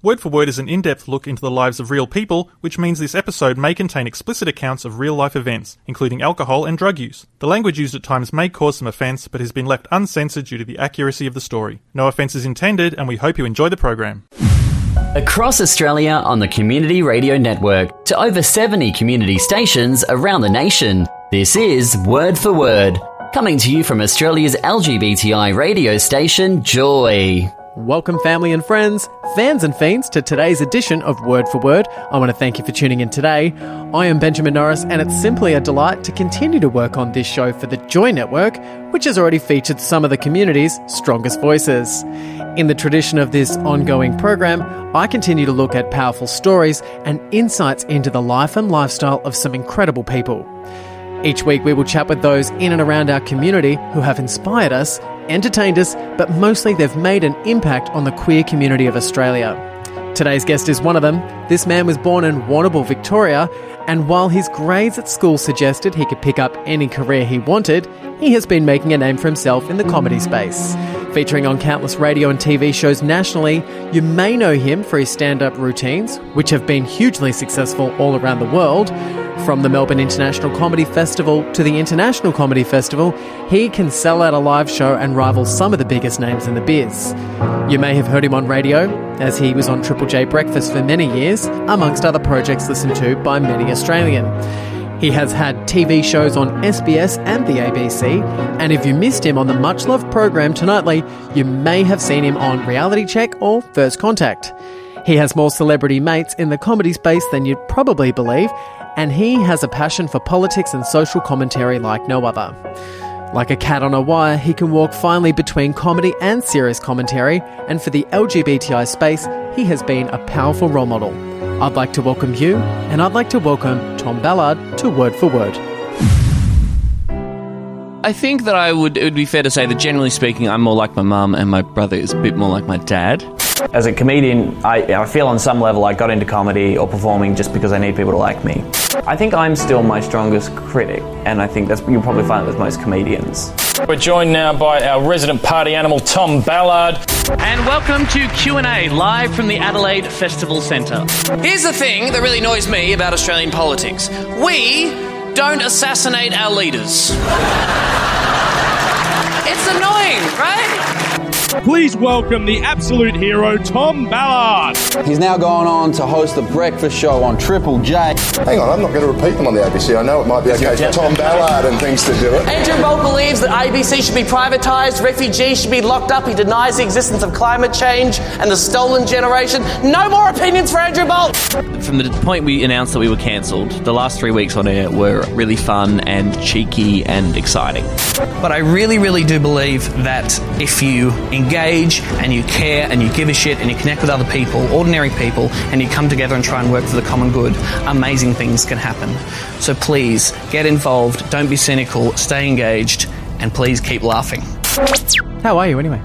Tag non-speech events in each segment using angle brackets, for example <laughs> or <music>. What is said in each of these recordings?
Word for Word is an in depth look into the lives of real people, which means this episode may contain explicit accounts of real life events, including alcohol and drug use. The language used at times may cause some offence, but has been left uncensored due to the accuracy of the story. No offence is intended, and we hope you enjoy the program. Across Australia on the Community Radio Network to over 70 community stations around the nation, this is Word for Word, coming to you from Australia's LGBTI radio station, Joy. Welcome, family and friends, fans and fiends, to today's edition of Word for Word. I want to thank you for tuning in today. I am Benjamin Norris, and it's simply a delight to continue to work on this show for the Joy Network, which has already featured some of the community's strongest voices. In the tradition of this ongoing program, I continue to look at powerful stories and insights into the life and lifestyle of some incredible people. Each week, we will chat with those in and around our community who have inspired us, entertained us, but mostly they've made an impact on the queer community of Australia. Today's guest is one of them. This man was born in Warrnambool, Victoria, and while his grades at school suggested he could pick up any career he wanted, he has been making a name for himself in the comedy space. Featuring on countless radio and TV shows nationally, you may know him for his stand up routines, which have been hugely successful all around the world. From the Melbourne International Comedy Festival to the International Comedy Festival, he can sell out a live show and rival some of the biggest names in the biz. You may have heard him on radio, as he was on Triple J Breakfast for many years, amongst other projects listened to by many Australian. He has had TV shows on SBS and the ABC, and if you missed him on the much loved program Tonightly, you may have seen him on Reality Check or First Contact. He has more celebrity mates in the comedy space than you'd probably believe, and he has a passion for politics and social commentary like no other. Like a cat on a wire, he can walk finely between comedy and serious commentary, and for the LGBTI space, he has been a powerful role model. I'd like to welcome you, and I'd like to welcome Tom Ballard to Word for Word. I think that I would. It would be fair to say that generally speaking, I'm more like my mum, and my brother is a bit more like my dad. As a comedian, I, I feel on some level I got into comedy or performing just because I need people to like me. I think I'm still my strongest critic, and I think that's you'll probably find it with most comedians. We're joined now by our resident party animal, Tom Ballard. And welcome to Q&A live from the Adelaide Festival Centre. Here's the thing that really annoys me about Australian politics. We don't assassinate our leaders. it's annoying, right? Please welcome the absolute hero, Tom Ballard. He's now gone on to host the breakfast show on Triple J. Hang on, I'm not going to repeat them on the ABC. I know it might be okay for Tom Ballard and things to do it. Andrew Bolt believes that ABC should be privatised, refugees should be locked up. He denies the existence of climate change and the stolen generation. No more opinions for Andrew Bolt. From the point we announced that we were cancelled, the last three weeks on air were really fun and cheeky and exciting. But I really, really do believe that if you engage and you care and you give a shit and you connect with other people, ordinary people, and you come together and try and work for the common good, amazing things can happen. So please get involved, don't be cynical, stay engaged, and please keep laughing. How are you anyway?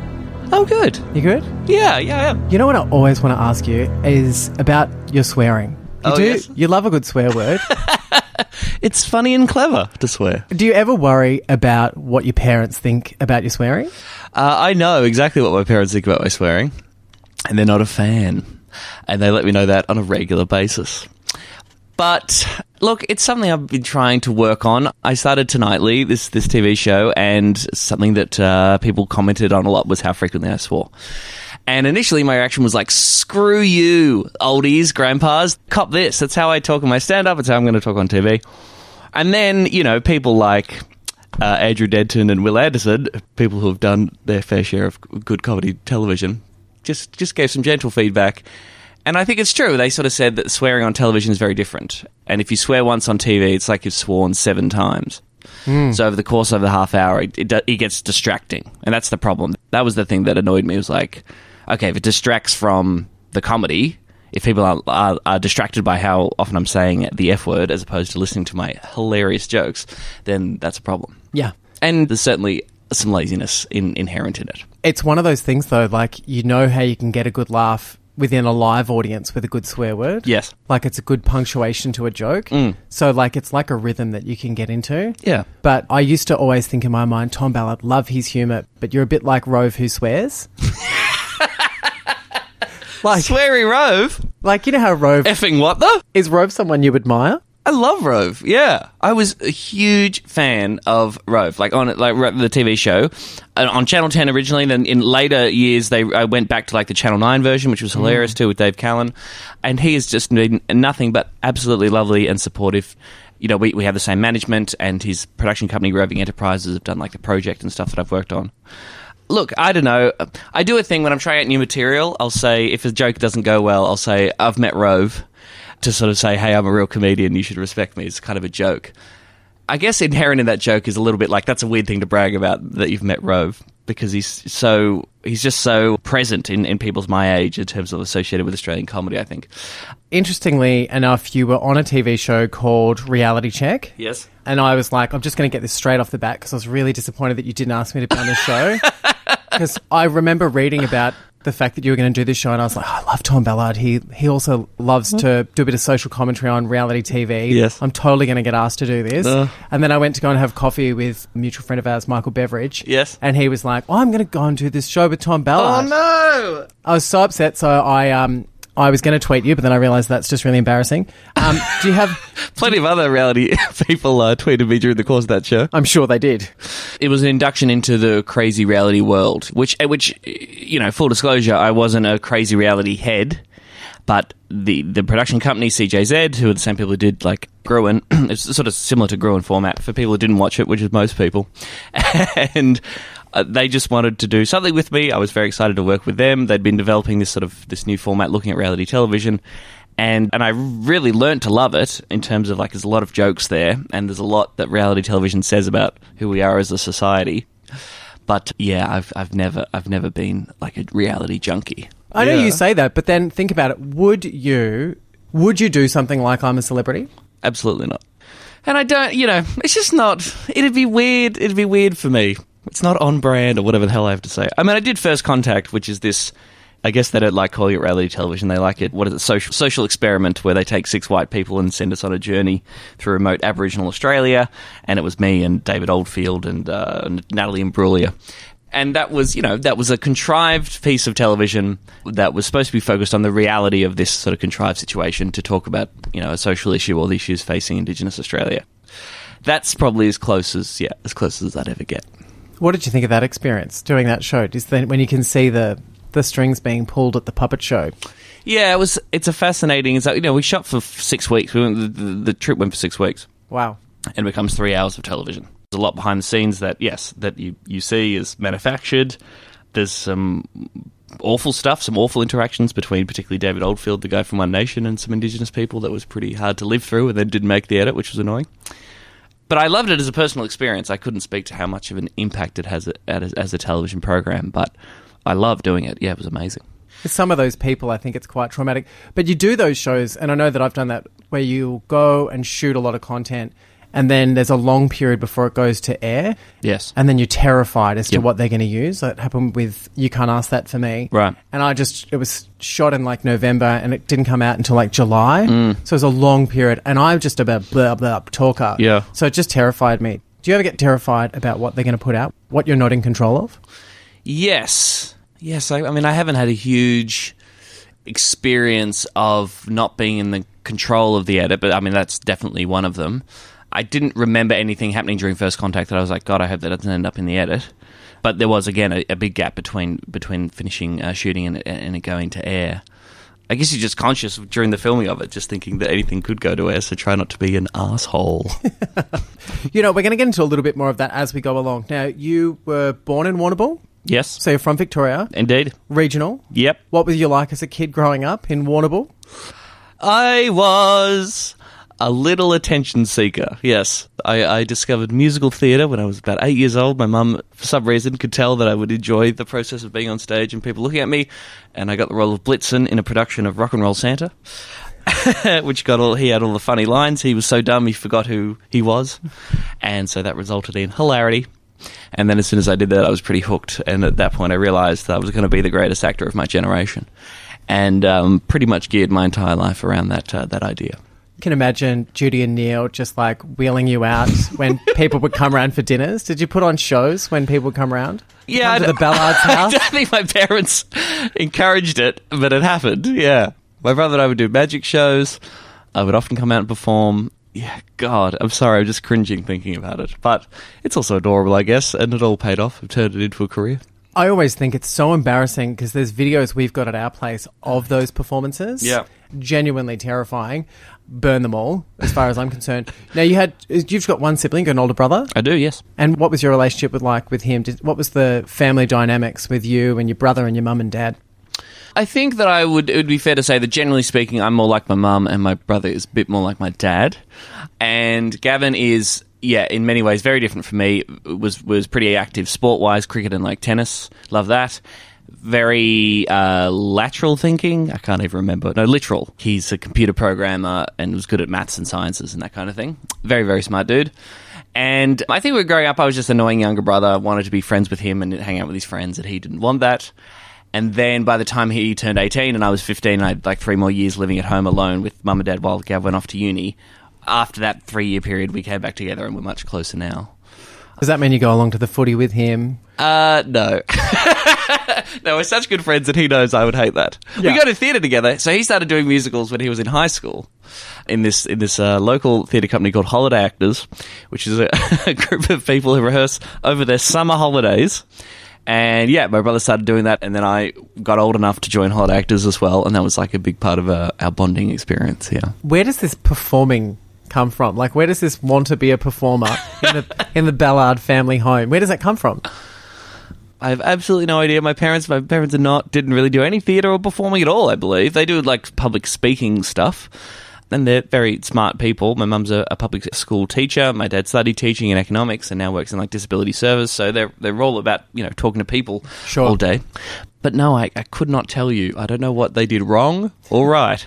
Oh, good. You good? Yeah, yeah, yeah. You know what I always want to ask you is about your swearing. You Oh, do yes. you love a good swear word. <laughs> It's funny and clever to swear. do you ever worry about what your parents think about your swearing? Uh, I know exactly what my parents think about my swearing, and they're not a fan. And they let me know that on a regular basis. But look, it's something I've been trying to work on. I started Tonightly, this this TV show, and something that uh, people commented on a lot was how frequently I swore. And initially, my reaction was like, "Screw you, oldies, grandpas, cop this." That's how I talk in my stand-up. It's how I'm going to talk on TV. And then, you know, people like uh, Andrew Denton and Wil Anderson, people who have done their fair share of good comedy television, just just gave some gentle feedback. And I think it's true. They sort of said that swearing on television is very different. And if you swear once on TV, it's like you've sworn seven times. So over the course of the half hour, it, it, it gets distracting, and that's the problem. That was the thing that annoyed me. It was like, okay, if it distracts from the comedy, if people are, are, are distracted by how often I'm saying the F word as opposed to listening to my hilarious jokes, then that's a problem. Yeah. And there's certainly some laziness in, inherent in it. It's one of those things, though, like you know how you can get a good laugh within a live audience with a good swear word. Yes. Like it's a good punctuation to a joke. Mm. So, like, it's like a rhythm that you can get into. Yeah. But I used to always think in my mind, Tom Ballard, love his humour, but you're a bit like Rove who swears. <laughs> like Sweary Rove? Like, you know how Rove. Effing what though? Is Rove someone you admire? I love Rove. Yeah, I was a huge fan of Rove, like on like the TV show uh, on Channel Ten originally. Then in later years, they I went back to like the Channel Nine version, which was hilarious too with Dave Callan, and he has just been nothing but absolutely lovely and supportive. You know, we we have the same management, and his production company Roving Enterprises have done like the project and stuff that I've worked on. Look, I don't know. I do a thing when I'm trying out new material. I'll say if a joke doesn't go well, I'll say I've met Rove to sort of say, "Hey, I'm a real comedian. You should respect me." It's kind of a joke. I guess inherent in that joke is a little bit like that's a weird thing to brag about that you've met Rove because he's so he's just so present in, in people's my age in terms of associated with Australian comedy. I think. Interestingly enough, you were on a TV show called Reality Check. Yes. And I was like, I'm just going to get this straight off the bat because I was really disappointed that you didn't ask me to be on the show. <laughs> Because I remember reading about the fact that you were going to do this show, and I was like, oh, I love Tom Ballard. He he also loves to do a bit of social commentary on reality TV. Yes. I'm totally going to get asked to do this. Uh. And then I went to go and have coffee with a mutual friend of ours, Michael Beveridge. Yes. And he was like, oh, I'm going to go and do this show with Tom Ballard. Oh no! I was so upset, so I um I was going to tweet you, but then I realised that's just really embarrassing. Um, do you have? <laughs> Plenty of other reality <laughs> people uh, tweeted me during the course of that show. I'm sure they did. It was an induction into the crazy reality world, which, uh, which, you know, full disclosure, I wasn't a crazy reality head, but the the production company CJZ, who are the same people who did like Gruen, <clears throat> it's sort of similar to Gruen format for people who didn't watch it, which is most people, <laughs> and. Uh, they just wanted to do something with me. I was very excited to work with them. They'd been developing this sort of this new format, looking at reality television, and and I really learned to love it in terms of like there's a lot of jokes there, and there's a lot that reality television says about who we are as a society. But yeah, I've I've never I've never been like a reality junkie. I know Yeah. you say that, but then think about it. Would you would you do something like I'm a celebrity? Absolutely not. And I don't, you know, it's just not. It'd be weird. It'd be weird for me. It's not on brand or whatever the hell I have to say. I mean, I did First Contact, which is this. I guess they don't like calling it reality television. They like it. What is it? Social social experiment where they take six white people and send us on a journey through remote Aboriginal Australia. And it was me and David Oldfield and uh, Natalie Imbruglia. And that was, you know, that was a contrived piece of television that was supposed to be focused on the reality of this sort of contrived situation to talk about, you know, a social issue or the issues facing Indigenous Australia. That's probably as close as, yeah, as close as I'd ever get. What did you think of that experience doing that show? Is then when you can see the the strings being pulled at the puppet show? Yeah, it was. It's a fascinating. It's like, you know, we shot for six weeks. We went, the, the, the trip went for six weeks, Wow. and it becomes three hours of television. There's a lot behind the scenes that, yes, that you you see is manufactured. There's some awful stuff, some awful interactions between particularly David Oldfield, the guy from One Nation, and some Indigenous people that was pretty hard to live through, and then didn't make the edit, which was annoying. But I loved it as a personal experience. I couldn't speak to how much of an impact it has as, as a television program, but I love doing it. Yeah, it was amazing. For some of those people, I think it's quite traumatic. But you do those shows, and I know that I've done that where you go and shoot a lot of content, and then there's a long period before it goes to air. Yes. And then you're terrified as to what they're going to use. That happened with You Can't Ask That for Me. Right. And I just, it was shot in like November and it didn't come out until like July. Mm. So it was a long period. And I'm just a blah, blah, blah talker. Yeah. So it just terrified me. Do you ever get terrified about what they're going to put out? What you're not in control of? Yes. Yes. I, I mean, I haven't had a huge experience of not being in the control of the edit, but I mean, that's definitely one of them. I didn't remember anything happening during First Contact that I was like, God, I hope that doesn't end up in the edit. But there was again a, a big gap between between finishing uh, shooting and, and it going to air. I guess you're just conscious during the filming of it, just thinking that anything could go to air, so try not to be an asshole. <laughs> You know, we're going to get into a little bit more of that as we go along. Now, you were born in Warrnambool, yes, so you're from Victoria, indeed. regional. Yep. What were you like as a kid growing up in Warrnambool? I was a little attention seeker. Yes, I, I discovered musical theatre when I was about eight years old. My mum, for some reason, could tell that I would enjoy the process of being on stage and people looking at me, and I got the role of Blitzen in a production of Rock and Roll Santa. <laughs> which got all he had all the funny lines. He was so dumb he forgot who he was, and so that resulted in hilarity. And then as soon as I did that, I was pretty hooked. And at that point, I realized that I was going to be the greatest actor of my generation. And um, pretty much geared my entire life around that, uh, that idea. Can imagine Judy and Neil just like wheeling you out <laughs> when people would come around for dinners. Did you put on shows when people would come around? Yeah, come I to the Ballard's <laughs> I don't think my parents encouraged it, but it happened. Yeah, my brother and I would do magic shows. I would often come out and perform. Yeah, God, I'm sorry, I'm just cringing thinking about it. But it's also adorable, I guess, and it all paid off. I've turned it into a career. I always think it's so embarrassing because there's videos we've got at our place of those performances. Yeah. Genuinely terrifying. Burn them all, as far as I'm concerned. Now you had you've got one sibling, an older brother. I do, yes. And what was your relationship with like with him? Did, what was the family dynamics with you and your brother and your mum and dad? I think that I would. It would be fair to say that generally speaking, I'm more like my mum, and my brother is a bit more like my dad. And Gavin is, yeah, in many ways very different from me. Was was pretty active sport wise, cricket and like tennis. Love that. Very uh, lateral thinking. I can't even remember. No, literal. He's a computer programmer and was good at maths and sciences and that kind of thing. Very very smart dude. And I think we were growing up. I was just an annoying younger brother. Wanted to be friends with him and hang out with his friends, and he didn't want that. And then by the time he turned 18 and I was 15, I had like three more years living at home alone with mum and dad while Gav went off to uni. After that three year period, we came back together and we're much closer now. Does that mean you go along to the footy with him? Uh, no. <laughs> <laughs> no, we're such good friends that he knows I would hate that. Yeah. We go to theatre together. So he started doing musicals when he was in high school in this in this uh, local theatre company called Holiday Actors, which is a, <laughs> a group of people who rehearse over their summer holidays. And yeah, my brother started doing that, and then I got old enough to join Holiday Actors as well, and that was like a big part of uh, our bonding experience. Yeah. Where does this performing come from? Like, where does this want to be a performer in the in the Ballard family home? Where does that come from? I have absolutely no idea. My parents, my parents are not didn't really do any theatre or performing at all. I believe they do like public speaking stuff, and they're very smart people. My mum's a, a public school teacher. My dad studied teaching and economics, and now works in like disability service. So they're they're all about you know talking to people Sure. all day. But no, I, I could not tell you. I don't know what they did wrong or right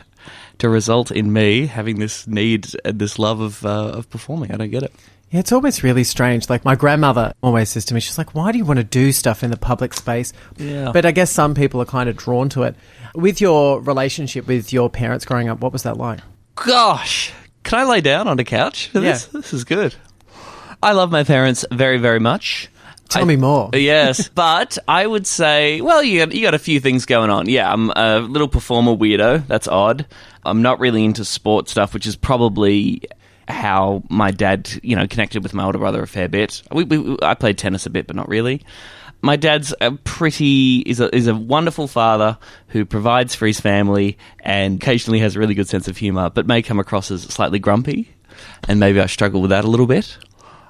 to result in me having this need and this love of uh, of performing. I don't get it. Yeah, it's always really strange. Like my grandmother always says to me, she's like, "Why do you want to do stuff in the public space?" Yeah. But I guess some people are kind of drawn to it. With your relationship with your parents growing up, what was that like? Gosh, can I lay down on the couch for this? Yeah. This is good. I love my parents very, very much. Tell I- me more. yes, <laughs> but I would say, well, you got, you got a few things going on. Yeah, I'm a little performer weirdo. That's odd. I'm not really into sport stuff, which is probably how my dad, you know, connected with my older brother a fair bit. We, we, I played tennis a bit, but not really. My dad's a pretty is a is a wonderful father who provides for his family and occasionally has a really good sense of humor, but may come across as slightly grumpy, and maybe I struggle with that a little bit.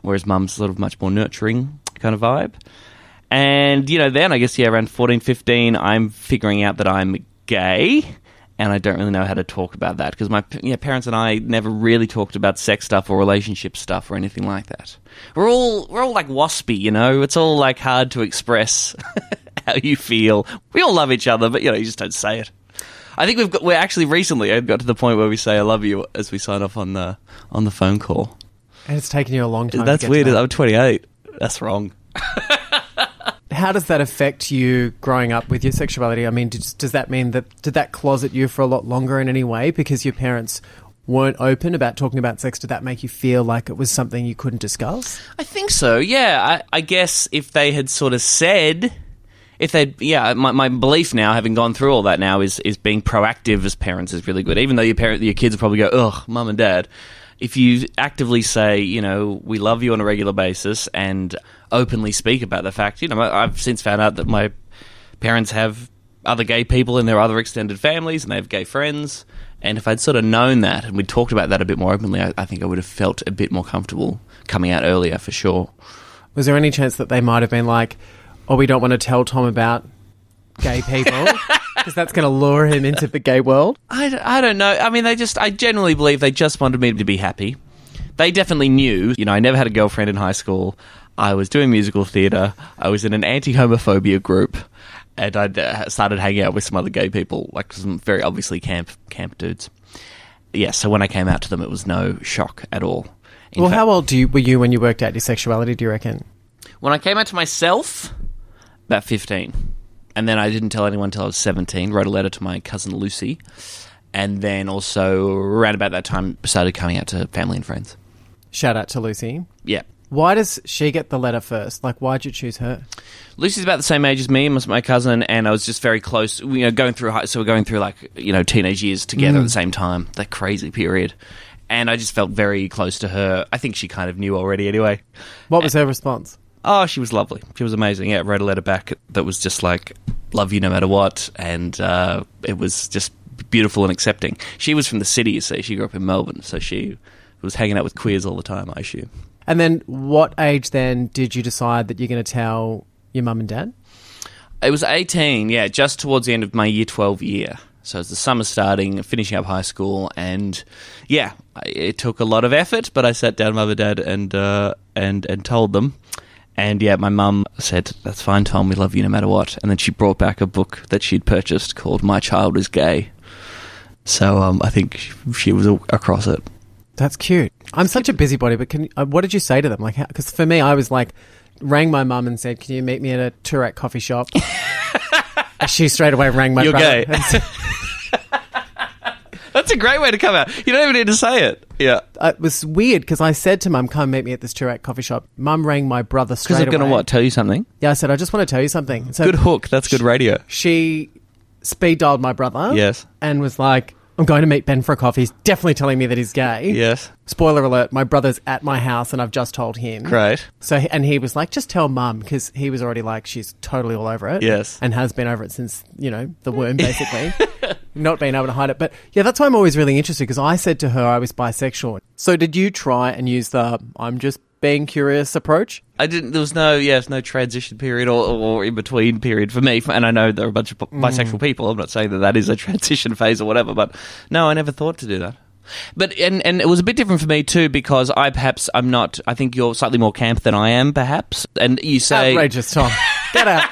Whereas mum's sort of much more nurturing kind of vibe. And, you know, then I guess, yeah, around 14, 15, I'm figuring out that I'm gay. And I don't really know how to talk about that because my yeah, parents and I never really talked about sex stuff or relationship stuff or anything like that. We're all we're all like waspy, you know. It's all like hard to express <laughs> how you feel. We all love each other, but you know, you just don't say it. I think we've got we're actually recently I got to the point where we say I love you as we sign off on the on the phone call. And it's taken you a long time. That's to get weird. That. I'm 28. That's wrong. <laughs> How does that affect you growing up with your sexuality? I mean, does, does that mean that did that closet you for a lot longer in any way because your parents weren't open about talking about sex? Did that make you feel like it was something you couldn't discuss? I think so. Yeah, I, I guess if they had sort of said, if they, yeah, my, my belief now, having gone through all that now, is is being proactive as parents is really good. Even though your parent, your kids will probably go, ugh, mum and dad. If you actively say, you know, we love you on a regular basis and openly speak about the fact, you know, I've since found out that my parents have other gay people in their other extended families and they have gay friends. And if I'd sort of known that and we'd talked about that a bit more openly, I, I think I would have felt a bit more comfortable coming out earlier for sure. Was there any chance that they might have been like, "Oh, we don't want to tell Tom about gay people <laughs> because that's going to lure him into the gay world"? I, I don't know. I mean, they just, I generally believe they just wanted me to be happy. They definitely knew, you know, I never had a girlfriend in high school. I was doing musical theatre. I was in an anti homophobia group. And I uh, started hanging out with some other gay people, like some very obviously camp camp dudes. Yeah, so when I came out to them, it was no shock at all. In well, fact- how old do you, were you when you worked out your sexuality? Do you reckon? When I came out to myself, about 15. And then I didn't tell anyone until I was 17. Wrote a letter to my cousin Lucy. And then also, around about that time, started coming out to family and friends. Shout out to Lucy. Yeah. Why does she get the letter first? Like, why'd you choose her? Lucy's about the same age as me, was my cousin, and I was just very close. You know, going through high, so we're going through like you know teenage years together Mm. at the same time. That crazy period, and I just felt very close to her. I think she kind of knew already, anyway. What was her response? Oh, she was lovely. She was amazing. Yeah, wrote a letter back that was just like, "Love you no matter what," and uh, it was just beautiful and accepting. She was from the city, you see. She grew up in Melbourne, so she was hanging out with queers all the time. I assume. And then, what age then did you decide that you're going to tell your mum and dad? It was 18, yeah, just towards the end of my year 12 year. So it's the summer starting, finishing up high school, and yeah, it took a lot of effort, but I sat down with mum and dad and, uh, and, and told them. And yeah, my mum said, That's fine, Tom, we love you no matter what. And then she brought back a book that she'd purchased called My Child is Gay. So um, I think she, was across it. That's cute. I'm such a busybody, but can uh, what did you say to them? Like, because for me, I was like, rang my mum and said, "Can you meet me at a Tourette coffee shop?" <laughs> She straight away rang my You're brother. <laughs> That's a great way to come out. You don't even need to say it. Yeah. Uh, it was weird because I said to mum, "Come meet me at this Tourette coffee shop." Mum rang my brother straight Because they're going to what? Tell you something? Yeah, I said, "I just want to tell you something." So Good hook. That's good radio. She speed dialed my brother. Yes. and was like, "I'm going to meet Ben for a coffee." He's definitely telling me that he's gay. Yes. Spoiler alert: my brother's at my house, and I've just told him. Great. So, and he was like, "Just tell mum," because he was already like, "She's totally all over it." Yes. and has been over it since you know the womb, basically, <laughs> not being able to hide it. But yeah, that's why I'm always really interested because I said to her I was bisexual. So, did you try and use the "I'm just being curious" approach? I didn't. There was no, yes, no transition period or, or in between period for me. And I know there are a bunch of Mm. bisexual people. I'm not saying that that is a <laughs> transition phase or whatever, but no, I never thought to do that. But and and it was a bit different for me too because I perhaps I'm not. I think you're slightly more camp than I am, perhaps. And you say Outrageous, Tom. <laughs> Get out.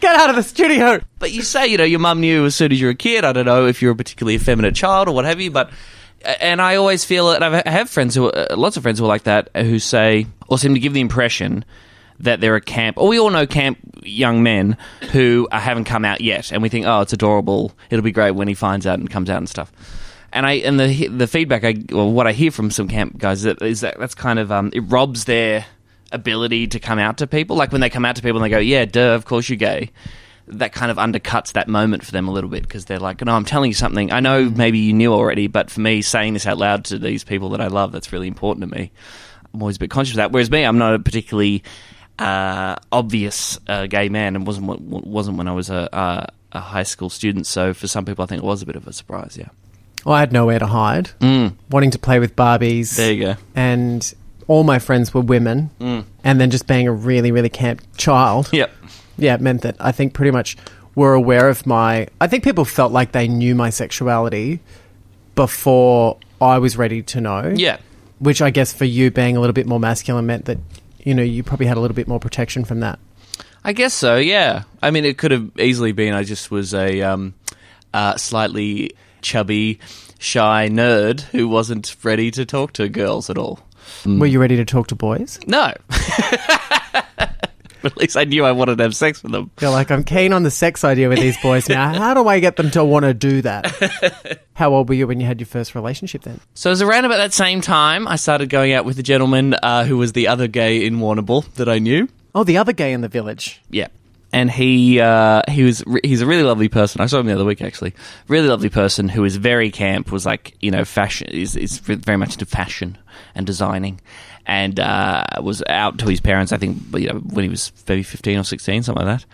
Get out of the studio. But you say, you know, your mum knew as soon as you were a kid. I don't know if you're a particularly effeminate child or what have you, but. And I always feel, and I've- friends who, are, lots of friends who are like that, who say, or seem to give the impression that they're a camp, or we all know camp young men who uh, haven't come out yet, and we think, oh, it's adorable. It'll be great when he finds out and comes out and stuff. And I and the the feedback I or what I hear from some camp guys is that, is that that's kind of um, it robs their ability to come out to people. Like when they come out to people and they go, "Yeah, duh, of course you're gay." That kind of undercuts that moment for them a little bit because they're like, "No, I'm telling you something. I know maybe you knew already, but for me, saying this out loud to these people that I love, that's really important to me." I'm always a bit conscious of that. Whereas me, I'm not a particularly uh, obvious uh, gay man, and wasn't when- wasn't when I was a, a a high school student. So for some people, I think it was a bit of a surprise. Yeah. Well, I had nowhere to hide, Mm. wanting to play with Barbies. There you go. And all my friends were women. Mm. And then just being a really, really camp child. Yep. Yeah, it meant that I think pretty much were aware of my. I think people felt like they knew my sexuality before I was ready to know. Yeah. Which I guess for you being a little bit more masculine meant that, you know, you probably had a little bit more protection from that. I guess so. Yeah. I mean, it could have easily been I just was a um, uh, slightly chubby, shy nerd who wasn't ready to talk to girls at all. Were you ready to talk to boys? No. <laughs> <laughs> At least I knew I wanted to have sex with them. You're like, I'm keen on the sex idea with these boys now. <laughs> How do I get them to want to do that? <laughs> How old were you when you had your first relationship then? So it was around about that same time I started going out with a gentleman uh, who was the other gay in Warrnambool that I knew. Oh, the other gay in the village. Yeah. And he uh, he was re- he's a really lovely person. I saw him the other week actually. Really lovely person who is very camp. Was like you know fashion is is very much into fashion and designing, and uh, was out to his parents. I think you know when he was maybe fifteen or sixteen, something like that.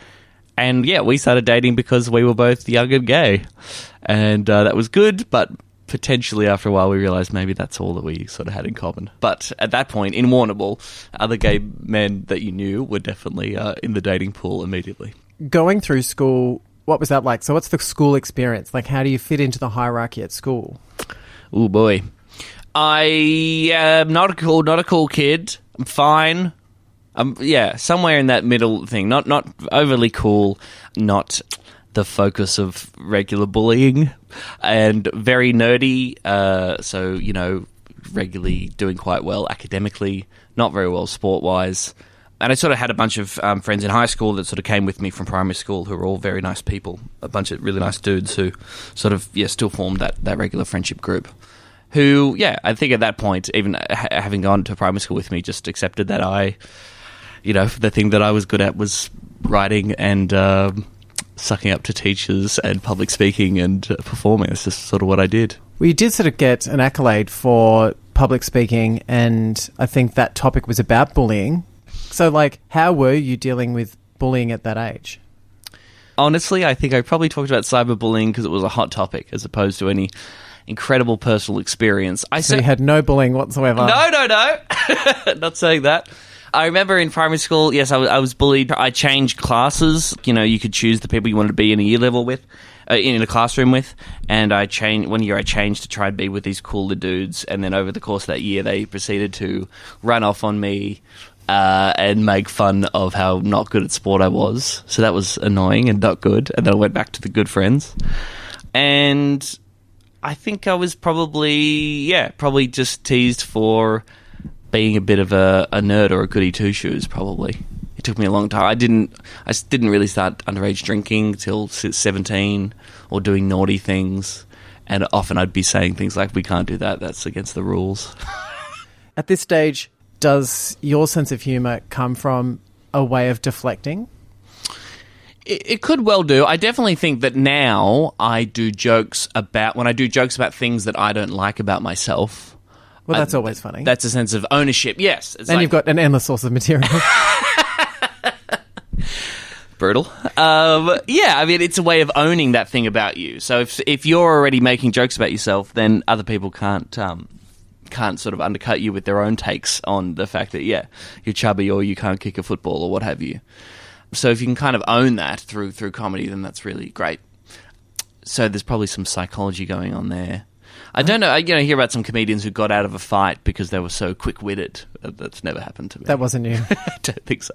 And yeah, we started dating because we were both young and gay, and uh, that was good. But potentially after a while, we realised maybe that's all that we sort of had in common. But at that point, in Warrnambool, other gay men that you knew were definitely uh, in the dating pool immediately. Going through school, what was that like? So, what's the school experience? Like, how do you fit into the hierarchy at school? Oh boy, I am not a cool, not a cool kid. I'm fine. Um, yeah, somewhere in that middle thing. Not not overly cool. Not the focus of regular bullying, and very nerdy. Uh, so you know, regularly doing quite well academically. Not very well sport wise. and I sort of had a bunch of um, friends in high school that sort of came with me from primary school who were all very nice people, a bunch of really nice dudes who sort of yeah still formed that that regular friendship group. Who yeah, I think at that point, even ha- having gone to primary school with me, just accepted that I, you know, the thing that I was good at was writing and. Um, sucking up to teachers and public speaking and uh, performing. It's just sort of what I did. Well, you did sort of get an accolade for public speaking, and I think that topic was about bullying. So, like, how were you dealing with bullying at that age? Honestly, I think I probably talked about cyberbullying because it was a hot topic as opposed to any incredible personal experience. I so you had no bullying whatsoever. No, no, no. <laughs> Not saying that. I remember in primary school, yes, I was, I was bullied. I changed classes. You know, you could choose the people you wanted to be in a year level with, uh, in a classroom with. And I changed one year. I changed to try and be with these cooler dudes. And then over the course of that year, they proceeded to run off on me. Uh, and make fun of how not good at sport I was. So that was annoying and not good. And then I went back to the good friends. And I think I was probably, yeah, probably just teased for being a bit of a, a nerd or a goody two shoes. Probably it took me a long time. I didn't I didn't really start underage drinking till seventeen or doing naughty things. And often I'd be saying things like, "We can't do that. That's against the rules." At this stage, does your sense of humor come from a way of deflecting? It, it could well do. I definitely think that now I do jokes about when I do jokes about things that I don't like about myself. Well, that's always funny. That's a sense of ownership. Yes, it's and like, you've got an endless source of material. <laughs> brutal. Um, yeah, I mean, it's a way of owning that thing about you. So if if you're already making jokes about yourself, then other people can't um, can't sort of undercut you with their own takes on the fact that yeah, you're chubby or you can't kick a football or what have you. So if you can kind of own that through through comedy, then that's really great. So there's probably some psychology going on there. I don't know. I, you know, hear about some comedians who got out of a fight because they were so quick-witted. Uh, that's never happened to me. That wasn't you. <laughs> I don't think so.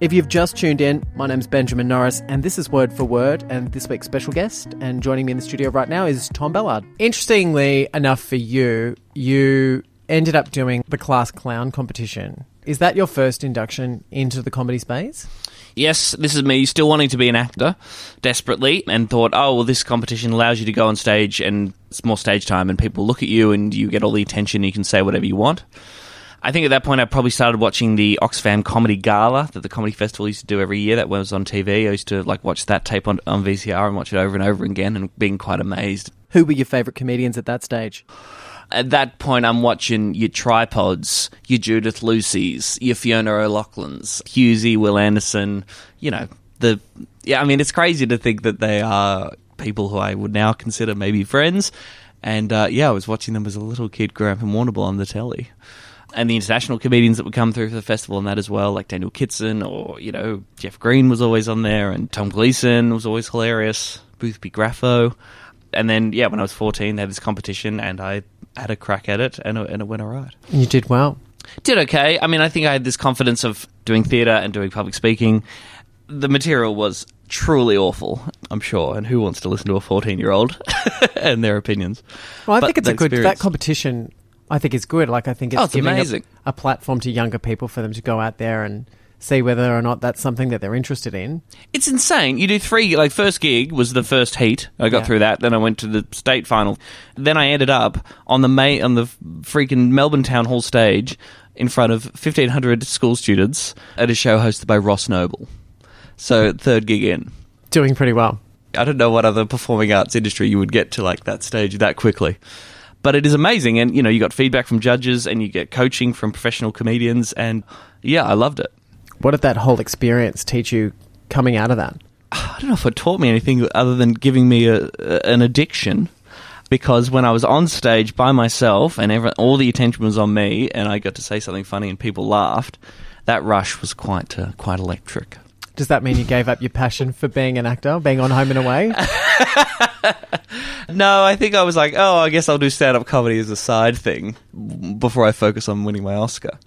If you've just tuned in, my name's Benjamin Norris, and this is Word for Word, and this week's special guest. And joining me in the studio right now is Tom Ballard. Interestingly enough for you, you ended up doing the class clown competition. Is that your first induction into the comedy space? Yes, this is me still wanting to be an actor desperately and thought, oh, well, this competition allows you to go on stage and it's more stage time and people look at you and you get all the attention and you can say whatever you want. I think at that point I probably started watching the Oxfam Comedy Gala that the Comedy Festival used to do every year. That was on TV. I used to like watch that tape on, on VCR and watch it over and over again and being quite amazed. Who were your favourite comedians at that stage? At that point, I'm watching your tripods, your Judith Lucy's, your Fiona O'Loughlin's, Hughesy, Wil Anderson. You know the yeah. I mean, it's crazy to think that they are people who I would now consider maybe friends. And uh, yeah, I was watching them as a little kid growing up in Warrnambool on the telly. And the international comedians that would come through for the festival and that as well, like Daniel Kitson or, you know, Jeff Green was always on there and Tom Gleeson was always hilarious, Boothby Graffoe. And then, yeah, when I was 14, they had this competition and I had a crack at it, and it, and it went all right. And you did well. Did okay. I mean, I think I had this confidence of doing theatre and doing public speaking. The material was truly awful, I'm sure. And who wants to listen to a 14 year old <laughs> and their opinions? Well, I but think it's a good experience. that competition. I think is good. Like I think it's, oh, it's giving a, a, platform to younger people for them to go out there and see whether or not that's something that they're interested in. It's insane. You do three, like, first gig was the first heat. I got yeah. through that. Then I went to the state final. Then I ended up on the May, on the freaking Melbourne Town Hall stage in front of 1,500 school students at a show hosted by Ross Noble. So, third gig in. Doing pretty well. I don't know what other performing arts industry you would get to like that stage that quickly but it is amazing and you know you got feedback from judges and you get coaching from professional comedians and yeah i loved it what did that whole experience teach you coming out of that? I don't know if it taught me anything other than giving me a, a, an addiction. Because when I was on stage by myself and all the attention was on me, and I got to say something funny and people laughed, that rush was quite uh, quite electric. Does that mean you gave up your passion for being an actor, being on Home and Away? <laughs> no, I think I was like, oh, I guess I'll do stand up comedy as a side thing before I focus on winning my Oscar.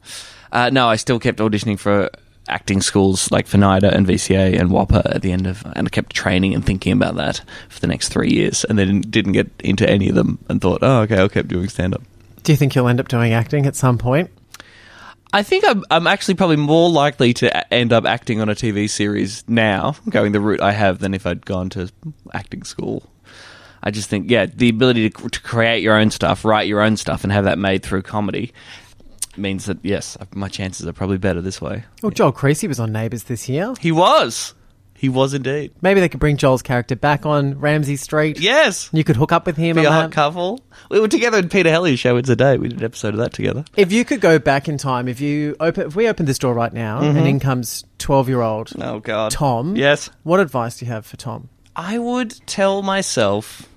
Uh, no, I still kept auditioning for acting schools like for NIDA and VCA and WAAPA at the end of, and I kept training and thinking about that for the next three years, and then didn't get into any of them, and thought, oh, okay, I'll keep doing stand up. Do you think you'll end up doing acting at some point? I think I'm, I'm actually probably more likely to end up acting on a TV series now, going the route I have, than if I'd gone to acting school. I just think, yeah, the ability to, to create your own stuff, write your own stuff, and have that made through comedy means that, yes, my chances are probably better this way. Well, Joel Creasy was on Neighbours this year. He was. He was indeed. Maybe they could bring Joel's character back on Ramsay Street. Yes. You could hook up with him. Be a that. hot couple. We were together in Peter Helliar's show. It's a day. We did an episode of that together. If you could go back in time, if you open, if we open this door right now, and mm-hmm. in comes twelve-year-old Oh God, Tom. Yes. What advice do you have for Tom? I would tell myself.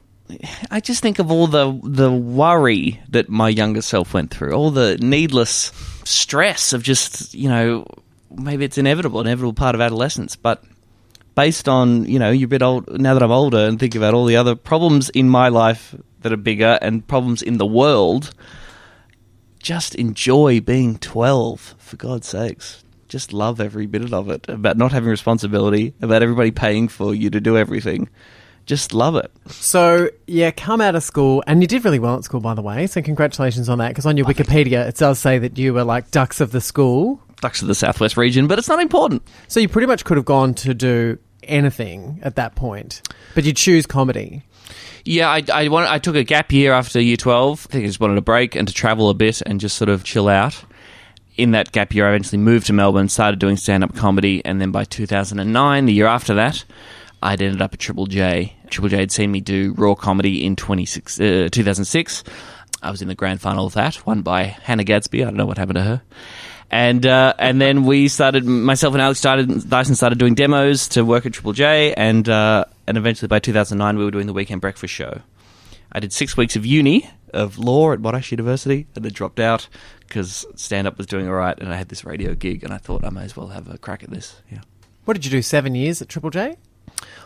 I just think of all the the worry that my younger self went through, all the needless stress of just you know maybe it's inevitable, inevitable part of adolescence, but based on you know you're a bit old now that I'm older and think about all the other problems in my life that are bigger and problems in the world. Just enjoy being 12, for God's sakes. Just love every bit of it. About not having responsibility, about everybody paying for you to do everything. Just love it. So yeah, come out of school, and you did really well at school, by the way. So congratulations on that. Because on your Wikipedia, it does say that you were like dux of the school. Dux of the Southwest region, but it's not important. So you pretty much could have gone to do anything at that point, but you choose comedy. Yeah, I, I, want, I took a gap year after year 12. I think I just wanted a break and to travel a bit and just sort of chill out. In that gap year, I eventually moved to Melbourne, started doing stand up comedy, and then by 2009, the year after that, I'd ended up at Triple J. Triple J had seen me do raw comedy in 26, uh, 2006. I was in the grand final of that, won by Hannah Gadsby. I don't know what happened to her. And uh, and then we started, myself and Alex started, Dyson started doing demos to work at Triple J, and uh, and eventually by 2009 we were doing the weekend breakfast show. I did six weeks of uni of law at Monash University, and then dropped out because stand up was doing all right, and I had this radio gig, and I thought I may as well have a crack at this. Yeah. What did you do? Seven years at Triple J.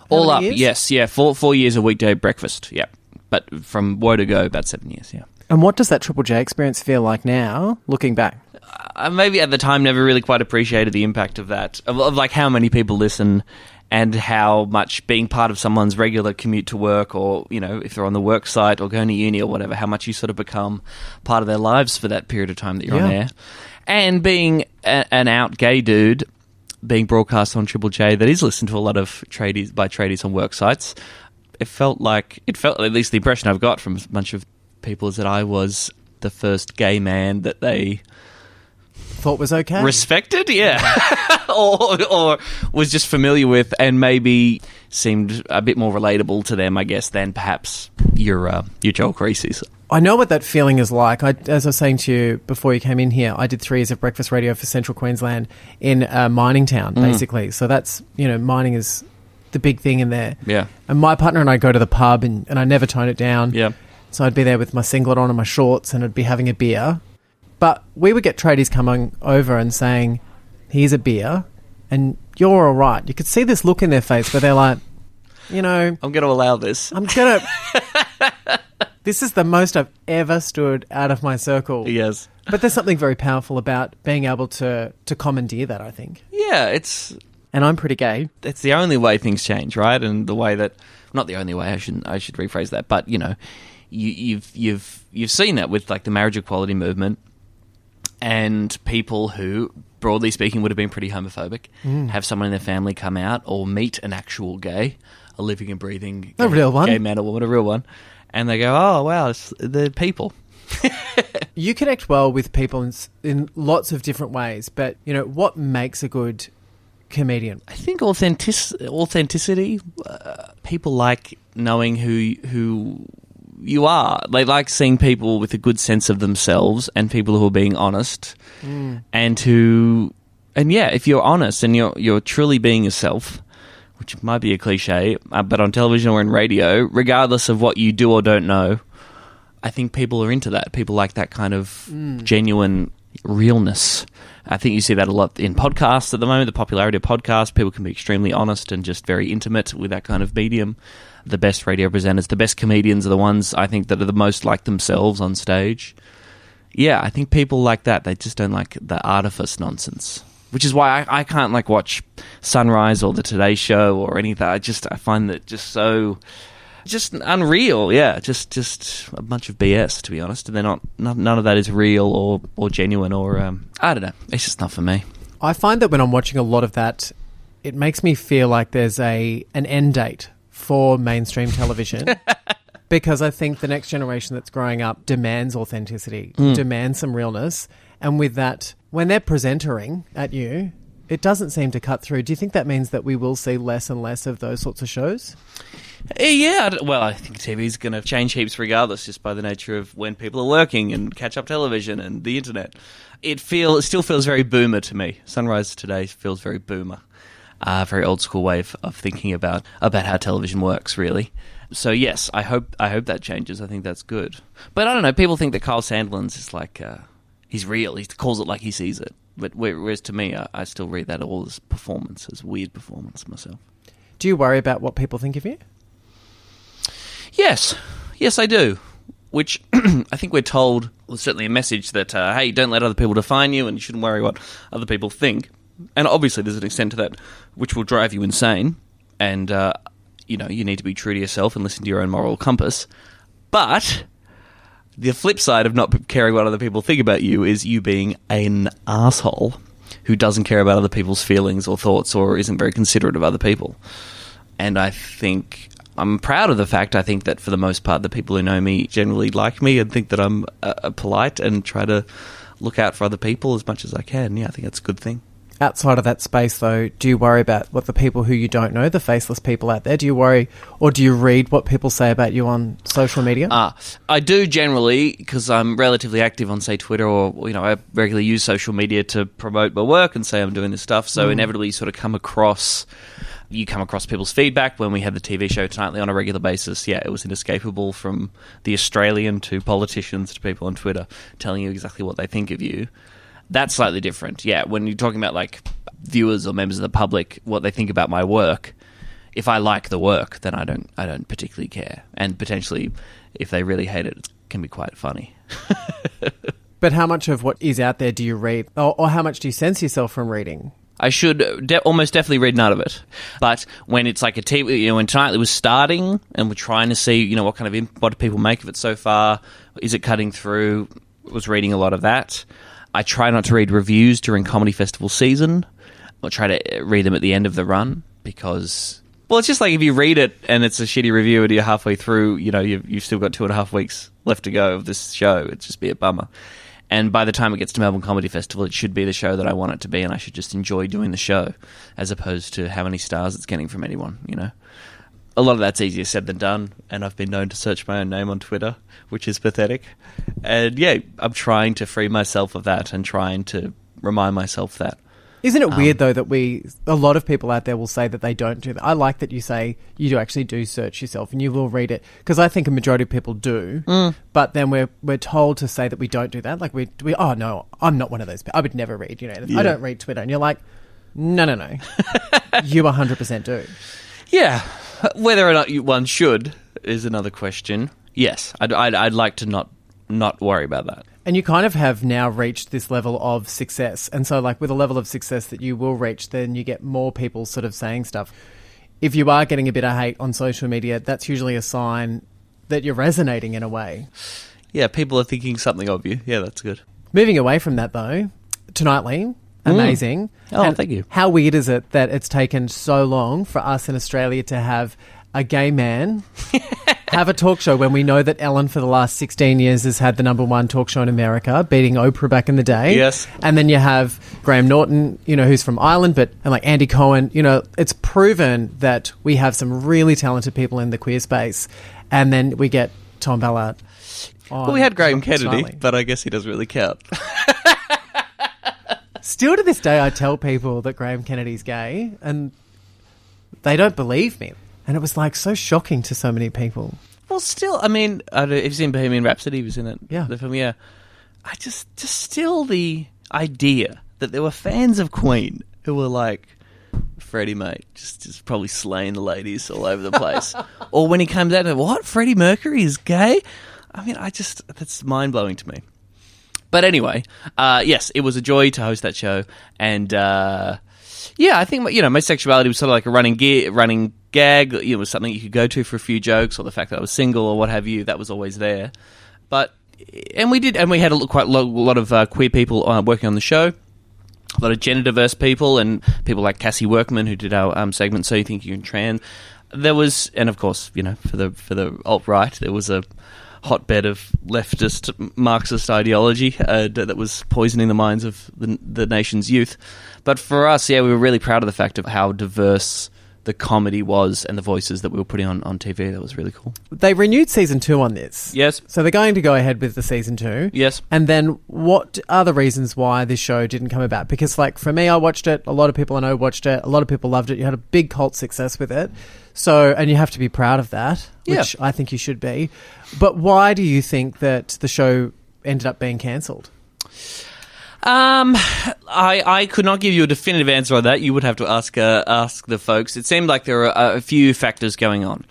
All up, years? yes, yeah, four four years a weekday breakfast, yeah. But from woe to go, about seven years, yeah. And what does that Triple J experience feel like now, looking back? I maybe at the time never really quite appreciated the impact of that, of, of like how many people listen and how much being part of someone's regular commute to work or, you know, if they're on the work site or going to uni or whatever, how much you sort of become part of their lives for that period of time that you're on air. And being a, an out gay dude, being broadcast on Triple J that is listened to a lot of tradies by tradies on work sites, it felt like it felt at least the impression I've got from a bunch of people is that I was the first gay man that they Thought was okay. respected, yeah, <laughs> or or was just familiar with, and maybe seemed a bit more relatable to them, I guess, than perhaps your uh, your Joel Creasy's. I know what that feeling is like. I, as I was saying to you before you came in here, I did three years of breakfast radio for Central Queensland in a mining town, Mm. basically. So that's, you know, mining is the big thing in there. Yeah. And my partner and I go to the pub and, and I never tone it down. Yeah. So I'd be there with my singlet on and my shorts and I'd be having a beer. But we would get tradies coming over and saying, here's a beer and you're all right. You could see this look in their face where they're like, you know, I'm going to allow this. I'm going <laughs> to. This is the most I've ever stood out of my circle. Yes. But there's something very powerful about being able to, to commandeer that, I think. Yeah, it's And I'm pretty gay. it's the only way things change, right? And the way that not the only way. I shouldn't. I should rephrase that. But you know, you, you've you've you've seen that with like the marriage equality movement, and people who, broadly speaking, would have been pretty homophobic, Mm. have someone in their family come out or meet an actual gay, a living and breathing A gay- real one. gay man or woman, a real one, and they go, "Oh wow, it's the people." <laughs> You connect well with people in, in lots of different ways, but, you know, what makes a good comedian? I think authentic authenticity. Uh, people like knowing who who you are. They like seeing people with a good sense of themselves and people who are being honest Mm. and who and yeah, if you're honest and you're you're truly being yourself, which might be a cliche, uh, but on television or in radio, regardless of what you do or don't know, I think people are into that. People like that kind of Mm. genuine realness. I think you see that a lot in podcasts at the moment. The popularity of podcasts, people can be extremely honest and just very intimate with that kind of medium. The best radio presenters, the best comedians are the ones I think that are the most like themselves on stage. Yeah, I think people like that. They just don't like the artifice nonsense. Which is why I, I can't like watch Sunrise or the Today Show or anything. I just I find that just so just unreal. Yeah, just just a bunch of BS to be honest. And they're not none, none of that is real or or genuine or um, I don't know. It's just not for me. I find that when I'm watching a lot of that, it makes me feel like there's a an end date for mainstream television. <laughs> because I think the next generation that's growing up demands authenticity, Mm. demands some realness. And with that, when they're presentering at you, it doesn't seem to cut through. Do you think that means that we will see less and less of those sorts of shows? Eh, Yeah, well, I think TV is going to change heaps regardless, just by the nature of when people are working and catch up television and the internet. It feel it still feels very boomer to me. Sunrise today feels very boomer, uh, very old school way of, of thinking about about how television works, really. So yes, I hope I hope that changes. I think that's good. But I don't know. People think that Kyle Sandilands is like uh, he's real. He calls it like he sees it. But whereas to me, I, I still read that all as performance, as weird performance myself. Do you worry about what people think of you? Yes, yes, I do. Which <clears throat> I think we're told was certainly a message that uh, hey, don't let other people define you, and you shouldn't worry what other people think. And obviously, there's an extent to that which will drive you insane, and uh, you know you need to be true to yourself and listen to your own moral compass. But the flip side of not caring what other people think about you is you being an asshole who doesn't care about other people's feelings or thoughts or isn't very considerate of other people. And I think I'm proud of the fact I think that for the most part the people who know me generally like me and think that I'm uh, polite and try to look out for other people as much as I can. Yeah, I think that's a good thing. Outside of that space, though, do you worry about what the people who you don't know, the faceless people out there, do you worry, or do you read what people say about you on social media? Ah, I do generally because I'm relatively active on, say, Twitter, or you know, I regularly use social media to promote my work and say I'm doing this stuff. So Mm. inevitably, you sort of come across, you come across people's feedback. When we had the TV show Tonightly on a regular basis, yeah, it was inescapable from the Australian to politicians to people on Twitter telling you exactly what they think of you. That's slightly different. Yeah, when you're talking about like viewers or members of the public, what they think about my work, if I like the work, then I don't I don't particularly care. And potentially, if they really hate it, it can be quite funny. <laughs> But how much of what is out there do you read, or, or how much do you sense yourself from reading? I should de- almost definitely read none of it. But when it's like a TV, you know, when Tonightly was starting and we're trying to see, you know, what kind of imp- what do people make of it so far? Is it cutting through? Was reading a lot of that. I try not to read reviews during comedy festival season. I try to uh, read them at the end of the run because, well, it's just like if you read it and it's a shitty review and you're halfway through, you know, you've, you've still got two and a half weeks left to go of this show. It'd just be a bummer. And by the time it gets to Melbourne Comedy Festival, it should be the show that I want it to be, and I should just enjoy doing the show, as opposed to how many stars it's getting from anyone. You know, a lot of that's easier said than done, and I've been known to search my own name on Twitter, which is pathetic. And yeah, I'm trying to free myself of that and trying to remind myself that. Isn't it Um, weird though that we a lot of people out there will say that they don't do that? I like that you say you do actually do search yourself and you will read it because I think a majority of people do. Mm. But then we're we're told to say that we don't do that. Like we we oh no, I'm not one of those. people. I would never read. You know, Yeah. I don't read Twitter, and you're like, no, no, no, <laughs> you 100 percent do. Yeah, whether or not you, one should is another question. Yes, I'd, I'd, I'd like to not not worry about that. And you kind of have now reached this level of success. And so, like, with a level of success that you will reach, then you get more people sort of saying stuff. If you are getting a bit of hate on social media, that's usually a sign that you're resonating in a way. Yeah, people are thinking something of you. Yeah, that's good. Moving away from that, though, Tonightly, Mm. amazing. Oh, And thank you. How weird is it that it's taken so long for us in Australia to have a gay man <laughs> have a talk show when we know that Ellen for the last 16 years has had the number one talk show in America, beating Oprah back in the day. Yes. And then you have Graham Norton, you know, who's from Ireland, but and like Andy Cohen, you know, it's proven that we have some really talented people in the queer space. And then we get Tom Ballard. Well, we had Graham Kennedy, but I guess he doesn't really count. <laughs> Still to this day, I tell people that Graham Kennedy's gay, and they don't believe me. And it was like so shocking to so many people. Well, still, I mean, I don't, have you seen Bohemian Rhapsody? He was in it. Yeah. The film, yeah. I just, just still the idea that there were fans of Queen who were like, Freddie, mate, just, just probably slaying the ladies all over the place. <laughs> or when he comes out, and, what? Freddie Mercury is gay? I mean, I just, that's mind blowing to me. But anyway, uh, yes, it was a joy to host that show, and uh, yeah, I think you know my sexuality was sort of like a running gear, running gag. You know, it was something you could go to for a few jokes, or the fact that I was single, or what have you. That was always there. But and we did, and we had a, quite lo- lot of uh, queer people uh, working on the show. A lot of gender diverse people and people like Cassie Workman who did our um, segment. So you think you can trans? There was, and of course, you know, for the for the alt right, there was a hotbed of leftist Marxist ideology uh, that was poisoning the minds of the, the nation's youth. But for us, yeah, we were really proud of the fact of how diverse the comedy was and the voices that we were putting on, on TV. That was really cool. They renewed season two on this. Yes. So they're going to go ahead with the season two. Yes. And then what are the reasons why this show didn't come about? Because, like, for me, I watched it. A lot of people I know watched it. A lot of people loved it. You had a big cult success with it. So, and you have to be proud of that, Yeah. which I think you should be. But why do you think that the show ended up being cancelled? Um, I I could not give you a definitive answer on that. You would have to ask uh, ask the folks. It seemed like there were a, a few factors going on.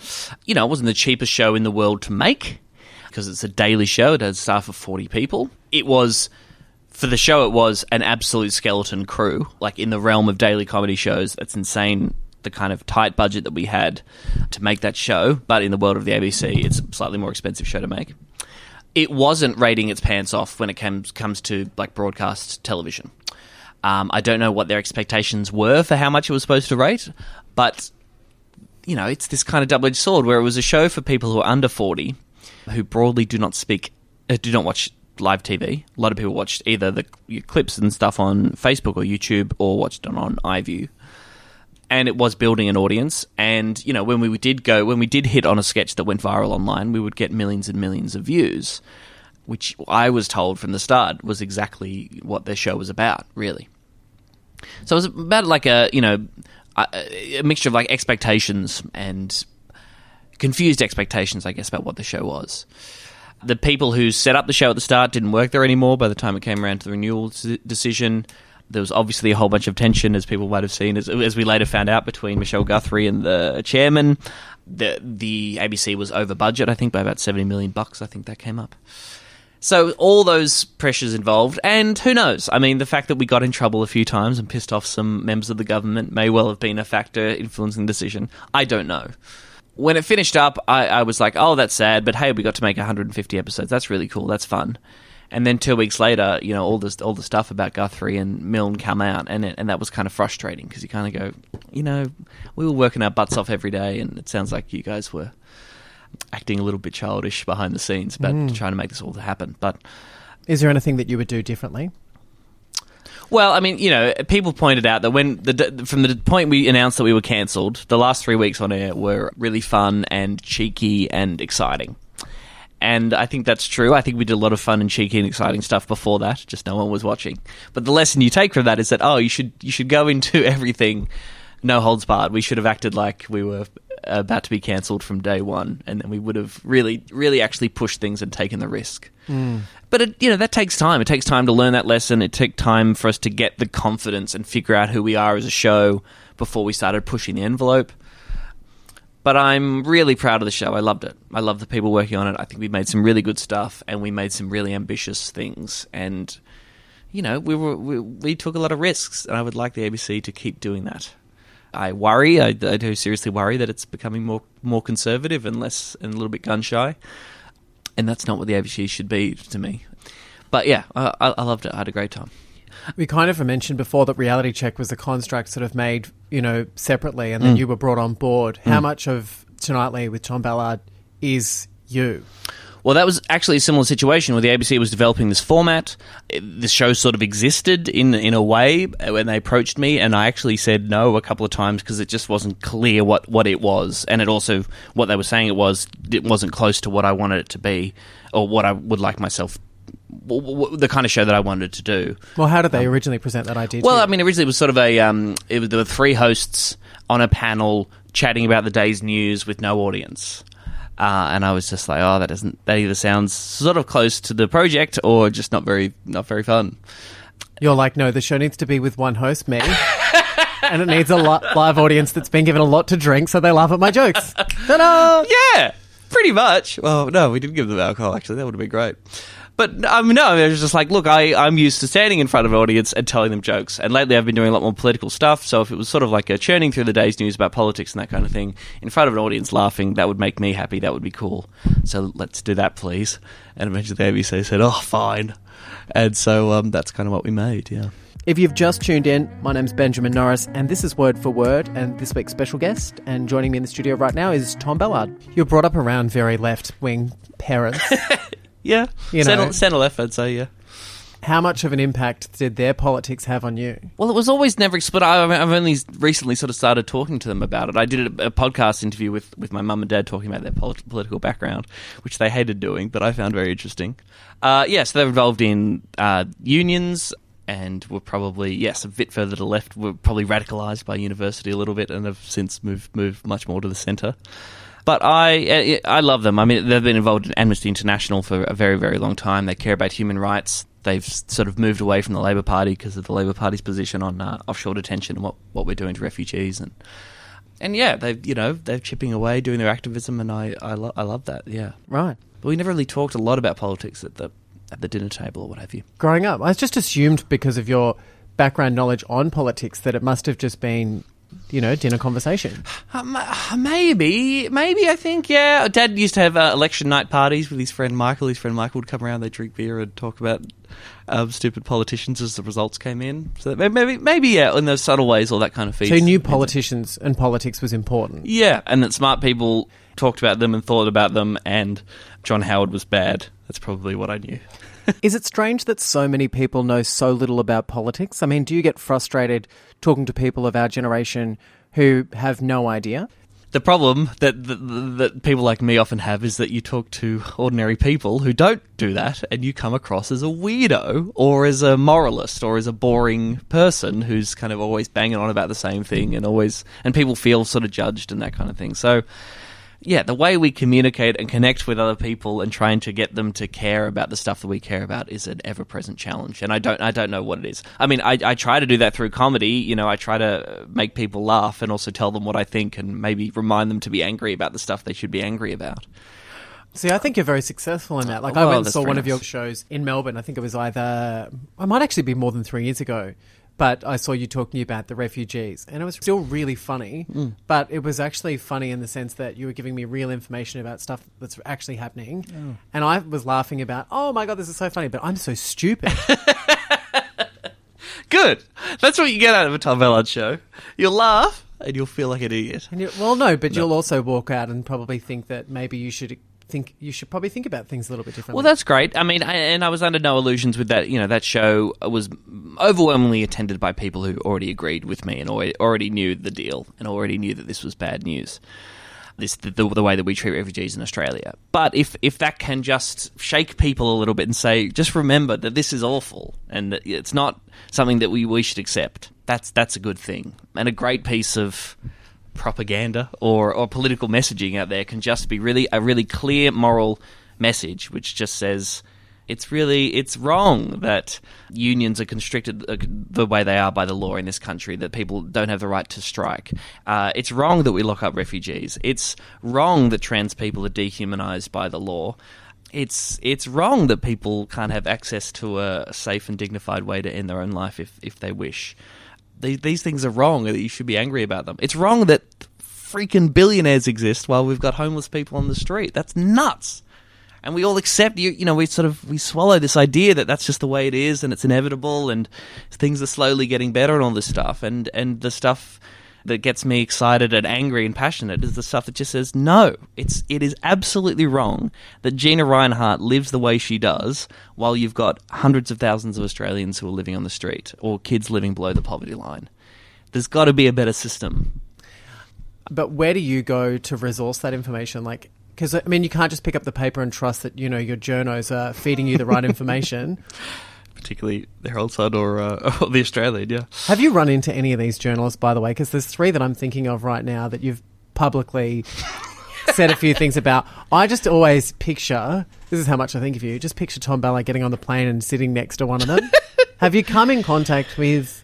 You know, it wasn't the cheapest show in the world to make because it's a daily show. It has staff of forty people. It was for the show. It was an absolute skeleton crew. Like in the realm of daily comedy shows, that's insane. The kind of tight budget that we had to make that show, but in the world of the ABC, it's a slightly more expensive show to make it wasn't rating its pants off when it comes comes to like broadcast television. Um, I don't know what their expectations were for how much it was supposed to rate, but you know, it's this kind of double edged sword where it was a show for people who are under forty, who broadly do not speak, uh, do not watch live TV. A lot of people watched either the clips and stuff on Facebook or YouTube, or watched it on iView and it was building an audience. And you know, when we did go, when we did hit on a sketch that went viral online, we would get millions and millions of views, which I was told from the start was exactly what their show was about, really. So it was about like a you know a, a mixture of like expectations and confused expectations, I guess, about what the show was. The people who set up the show at the start didn't work there anymore by the time it came around to the renewal decision. There was obviously a whole bunch of tension, as people might have seen, as, as we later found out, between Michelle Guthrie and the chairman. The the ABC was over budget, I think, by about seventy million bucks. I think that came up. So all those pressures involved, and who knows? I mean, the fact that we got in trouble a few times and pissed off some members of the government may well have been a factor influencing the decision. I don't know. When it finished up, I, I was like, "Oh, that's sad," but hey, we got to make 150 episodes. That's really cool. That's fun. And then two weeks later, you know, all this all the stuff about Guthrie and Milne come out, and it, and that was kind of frustrating because you kind of go, you know, we were working our butts off every day, and it sounds like you guys were acting a little bit childish behind the scenes about Mm. trying to make this all happen. But Is there anything that you would do differently? well, I mean, you know, people pointed out that when the from the point we announced that we were cancelled, the last three weeks on air were really fun and cheeky and exciting. And I think that's true. I think we did a lot of fun and cheeky and exciting stuff before that. Just no one was watching. But the lesson you take from that is that oh, you should you should go into <laughs> everything no holds barred. We should have acted like we were about to be cancelled from day one, and then we would have really, really actually pushed things and taken the risk. Hmm. But it, you know that takes time. It takes time to learn that lesson. It took time for us to get the confidence and figure out who we are as a show before we started pushing the envelope. But I'm really proud of the show. I loved it. I love the people working on it. I think we made some really good stuff, and we made some really ambitious things. And you know, we were we, we took a lot of risks, and I would like the ABC to keep doing that. I worry. I, I do seriously worry that it's becoming more more conservative and less and a little bit gun shy, and that's not what the ABC should be to me. But yeah, I, I I loved it. I had a great time. We kind of mentioned before that Reality Check was a construct sort of made, you know, separately, and then Mm. you were brought on board. How Mm. much of Tonightly with Tom Ballard is you? Well, that was actually a similar situation where the ABC was developing this format. The show sort of existed in in a way when they approached me, and I actually said no a couple of times because it just wasn't clear what, what it was, and it also what they were saying it was it wasn't close to what I wanted it to be or what I would like myself. W- w- The kind of show that I wanted to do. Well, how did they originally present that idea? to Well? I mean, originally it was sort of a um, it was, there were three hosts on a panel chatting about the day's news with no audience. Uh, and I was just like, oh, that doesn't. That either sounds sort of close to the project or just not very, not very fun. You're like, no, the show needs to be with one host, me, <laughs> and it needs a li- live audience that's been given a lot to drink, so they laugh at my jokes. Ta-da! Yeah, pretty much. Well, no, we didn't give them alcohol. Actually, that would have been great. But um, no, I was just like, look, I, I'm used to standing in front of an audience and telling them jokes. And lately I've been doing a lot more political stuff. So if it was sort of like a churning through the day's news about politics and that kind of thing, in front of an audience laughing, that would make me happy. That would be cool. So let's do that, please. And eventually the ABC said, oh, fine. And so um, that's kind of what we made, yeah. If you've just tuned in, my name's Benjamin Norris, and this is Word for Word. And this week's special guest, and joining me in the studio right now, is Tom Ballard. You're brought up around very left wing parents. <laughs> Yeah. You Center, know. center left, I'd say, yeah. How much of an impact did their politics have on you? Well, it was always never explored. I- I've only recently sort of started talking to them about it. I did a, a podcast interview with, with my mum and dad talking about their polit- political background, which they hated doing, but I found very interesting. Uh, yeah, so they're involved in uh, unions and were probably, yes, a bit further to the left, were probably radicalised by university a little bit and have since moved, moved much more to the centre. But I, I love them. I mean, they've been involved in Amnesty International for a very, very long time. They care about human rights. They've sort of moved away from the Labor Party because of the Labor Party's position on uh, offshore detention and what, what we're doing to refugees. And and yeah, they you know they're chipping away, doing their activism, and I I, lo- I love that. Yeah, Right. But we never really talked a lot about politics at the at the dinner table or what have you. Growing up, I just assumed because of your background knowledge on politics that it must have just been, you know, dinner conversation. Um, uh, maybe, maybe I think yeah. Dad used to have uh, election night parties with his friend Michael. His friend Michael would come around, they would drink beer and talk about um, stupid politicians as the results came in. So that maybe, maybe yeah, in those subtle ways, all that kind of feeds. So knew politicians and politics was important. Yeah, and that smart people talked about them and thought about them, and John Howard was bad. That's probably what I knew. <laughs> Is it strange that so many people know so little about politics? I mean, do you get frustrated talking to people of our generation who have no idea? The problem that, that that people like me often have is that you talk to ordinary people who don't do that, and you come across as a weirdo or as a moralist or as a boring person who's kind of always banging on about the same thing and always and people feel sort of judged and that kind of thing. So. Yeah, the way we communicate and connect with other people and trying to get them to care about the stuff that we care about is an ever-present challenge, and I don't, I don't know what it is. I mean, I, I try to do that through comedy. You know, I try to make people laugh and also tell them what I think and maybe remind them to be angry about the stuff they should be angry about. See, I think you're very successful in that. Like, I went and saw one of your shows in Melbourne. I think it was either, I might actually be more than three years ago, but I saw you talking about the refugees, and it was still really funny. Mm. But it was actually funny in the sense that you were giving me real information about stuff that's actually happening, Oh. and I was laughing about, oh my god, this is so funny, but I'm so stupid. <laughs> Good. That's what you get out of a Tom Ballard show. You'll laugh and you'll feel like an idiot. And you, well, no, but you'll also walk out and probably think that maybe you should think you should probably think about things a little bit differently. Well, that's great. I mean, I, and I was under no illusions with that. You know, that show was overwhelmingly attended by people who already agreed with me and already, knew the deal and already knew that this was bad news. This the, the, the way that we treat refugees in Australia. But if if that can just shake people a little bit and say, just remember that this is awful and that it's not something that we, we should accept. That's that's a good thing and a great piece of propaganda or, or political messaging out there can just be really a really clear moral message which just says it's really it's wrong that unions are constricted uh, the way they are by the law in this country that people don't have the right to strike. Uh, it's wrong that we lock up refugees. It's wrong that trans people are dehumanized by the law. It's it's wrong that people can't have access to a safe and dignified way to end their own life if, if they wish these, these things are wrong and that you should be angry about them. It's wrong that freaking billionaires exist while we've got homeless people on the street. That's nuts. And we all accept you. You know, we sort of we swallow this idea that that's just the way it is and it's inevitable and things are slowly getting better and all this stuff. And and the stuff that gets me excited and angry and passionate is the stuff that just says no. It's it is absolutely wrong that Gina Rinehart lives the way she does while you've got hundreds of thousands of Australians who are living on the street or kids living below the poverty line. There's got to be a better system. But where do you go to resource that information? Like, because I mean, you can't just pick up the paper and trust that you know your journos are feeding you the right <laughs> information. Particularly the Herald Sun or, uh, <laughs> or the Australian, yeah. Have you run into any of these journalists, by the way? Because there's three that I'm thinking of right now that you've publicly <laughs> said a few things about. I just always picture this is how much I think of you. Just picture Tom Ballard getting on the plane and sitting next to one of them. <laughs> Have you come in contact with?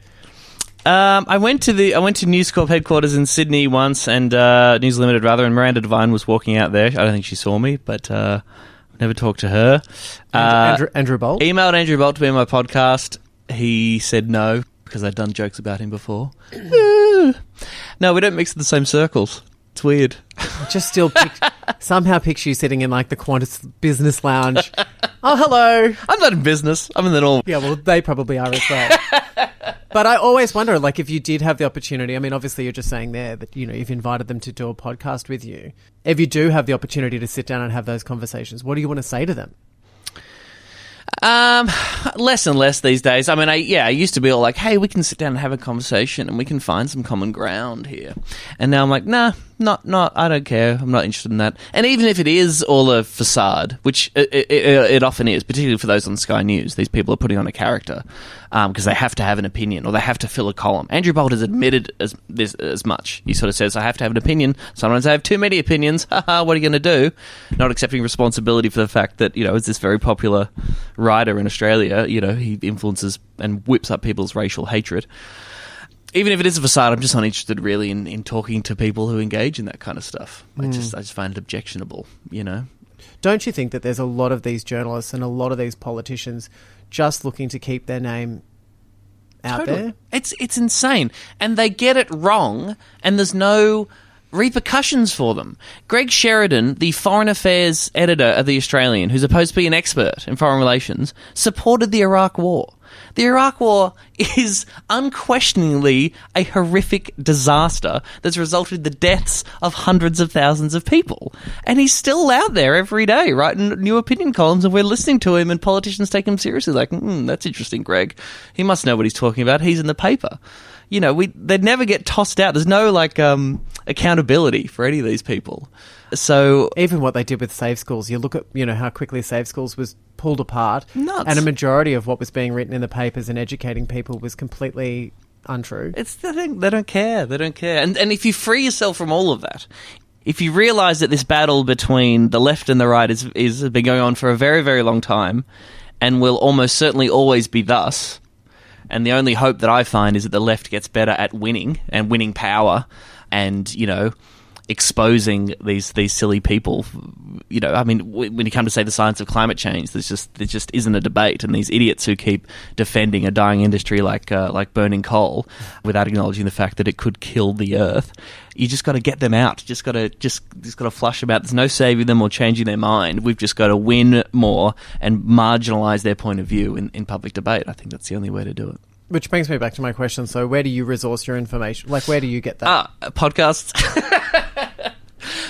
Um, I went to the I went to News Corp headquarters in Sydney once, and uh, News Limited rather, and Miranda Devine was walking out there. I don't think she saw me, but uh, Never talked to her. Uh, Andrew, Andrew Bolt. Emailed Andrew Bolt to be on my podcast. He said no because I'd done jokes about him before. <clears throat> no, we don't mix in the same circles. It's weird. I just still pic- <laughs> somehow picture you sitting in like the Qantas business lounge. oh, hello. I'm not in business. I'm in the normal. Yeah, well, they probably are as well. <laughs> but I always wonder, like, if you did have the opportunity. I mean, obviously, you're just saying there that you know you've invited them to do a podcast with you. If you do have the opportunity to sit down and have those conversations, what do you want to say to them? Um, less and less these days. I mean, I yeah, I used to be all like, "Hey, we can sit down and have a conversation, and we can find some common ground here." And now I'm like, "Nah, not not. I don't care. I'm not interested in that." And even if it is all a facade, which it, it, it, often is, particularly for those on Sky News, these people are putting on a character because they have to have an opinion or they have to fill a column. Andrew Bolt has admitted as this as much. He sort of says, "I have to have an opinion. Sometimes I have too many opinions. Haha, <laughs> what are you going to do?" Not accepting responsibility for the fact that you know, as this very popular writer in Australia, you know, he influences and whips up people's racial hatred. Even if it is a facade, I'm just not interested really in, in talking to people who engage in that kind of stuff. I Mm. just I just find it objectionable, you know. Don't you think that there's a lot of these journalists and a lot of these politicians just looking to keep their name out Totally. there? It's it's insane, and they get it wrong, and there's no repercussions for them. Greg Sheridan, the foreign affairs editor of the Australian, who's supposed to be an expert in foreign relations, supported the Iraq War. The Iraq War <laughs> is unquestioningly a horrific disaster that's resulted in the deaths of hundreds of thousands of people. And he's still out there every day writing new opinion columns, and we're listening to him, and politicians take him seriously. Like, hmm, that's interesting, Greg. He must know what he's talking about. He's in the paper. You know, we they'd never get tossed out. There's no like um, accountability for any of these people. So even what they did with Safe Schools, you look at you know how quickly Safe Schools was pulled apart, Nuts. and a majority of what was being written in the papers and educating people was completely untrue. It's the thing. They don't care. They don't care. And and if you free yourself from all of that, if you realise that this battle between the left and the right is is has been going on for a very very long time, and will almost certainly always be thus. And the only hope that I find is that the left gets better at winning and winning power, and you know, exposing these these silly people. You know, I mean, when you come to say the science of climate change, there's just there just isn't a debate, and these idiots who keep defending a dying industry like uh, like burning coal without acknowledging the fact that it could kill the earth. You just got to get them out. Just got to just just got to flush them out. There's no saving them or changing their mind. We've just got to win more and marginalise their point of view in, in public debate. I think that's the only way to do it. Which brings me back to my question. So, where do you resource your information? Like, where do you get that? Ah, podcasts. <laughs>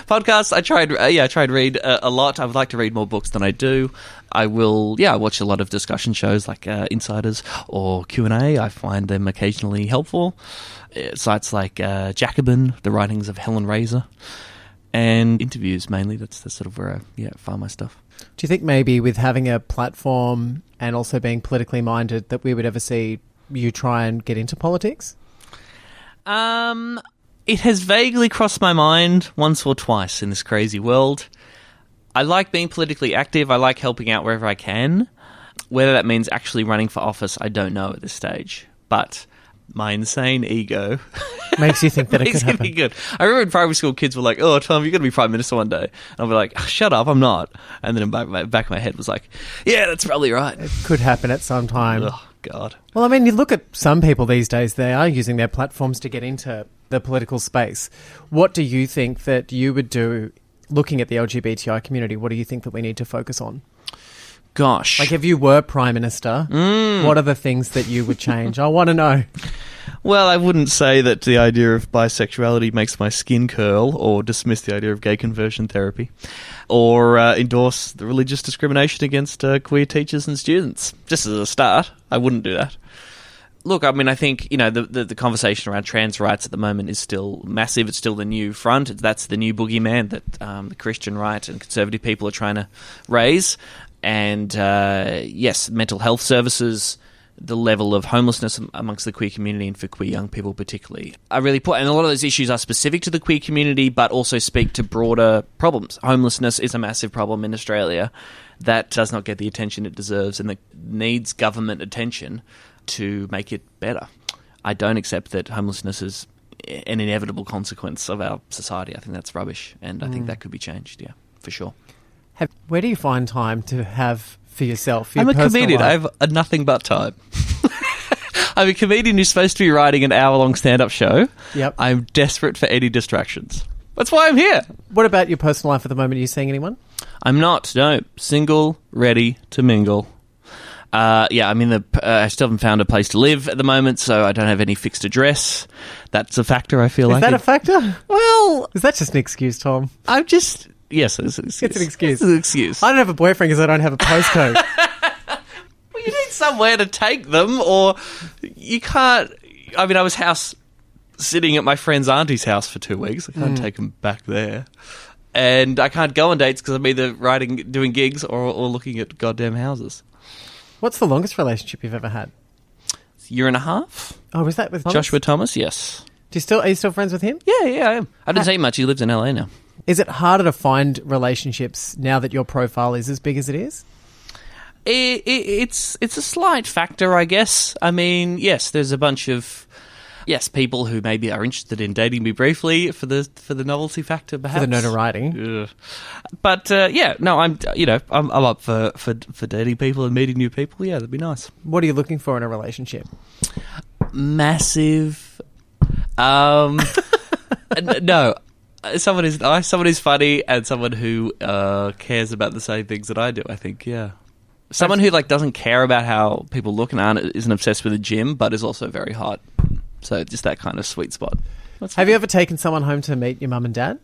podcasts. I tried. Uh, yeah, I tried read uh, a lot. I would like to read more books than I do. I will. Yeah, I watch a lot of discussion shows like uh, Insiders or Q and A. I find them occasionally helpful. Uh, sites like uh, Jacobin, the writings of Helen Razer, and interviews mainly. That's that's sort of where I yeah find my stuff. Do you think maybe with having a platform and also being politically minded that we would ever see you try and get into politics? Um, it has vaguely crossed my mind once or twice in this crazy world. I like being politically active. I like helping out wherever I can. Whether that means actually running for office, I don't know at this stage. But my insane ego <laughs> Makes you think that it could happen. good. I remember in primary school, kids were like, "Oh, Tom, you're going to be prime minister one day," and I'll be like, "Oh, "Shut up, I'm not." And then in back my back of my head was like, "Yeah, that's probably right." It could happen at some time. Oh God. Well, I mean, you look at some people these days, they are using their platforms to get into the political space. What do you think that you would do looking at the LGBTI community? What do you think that we need to focus on? Gosh. Like, if you were Prime Minister, Mm. what are the things that you would change? I want to know. Well, I wouldn't say that the idea of bisexuality makes my skin curl, or dismiss the idea of gay conversion therapy, or uh, endorse the religious discrimination against uh, queer teachers and students. Just as a start, I wouldn't do that. Look, I mean, I think you know the, the the conversation around trans rights at the moment is still massive. It's still the new front. That's the new boogeyman that um, the Christian right and conservative people are trying to raise. And uh, yes, mental health services the level of homelessness amongst the queer community and for queer young people particularly. I really put, and a lot of those issues are specific to the queer community, but also speak to broader problems. Homelessness is a massive problem in Australia that does not get the attention it deserves and that needs government attention to make it better. I don't accept that homelessness is an inevitable consequence of our society. I think that's rubbish, and I think Mm. that could be changed. Yeah, for sure. Have, where do you find time to have for yourself? for I'm a comedian. I have nothing but time. <laughs> I'm a comedian who's supposed to be writing an hour long stand up show. Yep. I'm desperate for any distractions. That's why I'm here. What about your personal life at the moment? Are you seeing anyone? I'm not. No, single, ready to mingle. Uh, yeah, I'm in the. Uh, I still haven't found a place to live at the moment, so I don't have any fixed address. That's a factor. I feel Is like is that it- a factor? Well, is that just an excuse, Tom? I'm just. Yes, it's an excuse. It's an excuse. It's an excuse. I don't have a boyfriend because I don't have a postcode. <laughs> Well, you need somewhere to take them, or you can't. I mean, I was house sitting at my friend's auntie's house for two weeks. I can't Mm. take them back there, and I can't go on dates because I'm either writing, doing gigs, or, or looking at goddamn houses. What's the longest relationship you've ever had? Year and a half. Oh, was that with Thomas? Joshua Thomas. Yes. Do you still are you still friends with him? Yeah, yeah, I am. I didn't say much. He lives in LA now. Is it harder to find relationships now that your profile is as big as it is? It, it, it's it's a slight factor, I guess. I mean, yes, there's a bunch of yes people who maybe are interested in dating me briefly for the for the novelty factor, perhaps For the notoriety. Ugh. But uh, yeah, no, I'm you know I'm, I'm up for, for for dating people and meeting new people. Yeah, that'd be nice. What are you looking for in a relationship? Massive. Um, <laughs> no. Uh, Someone who's nice, someone who's funny, and someone who uh, cares about the same things that I do. I think, yeah. Someone who like doesn't care about how people look and aren't isn't obsessed with the gym, but is also very hot. So just that kind of sweet spot. That's Have you ever taken someone home to meet your mum and dad?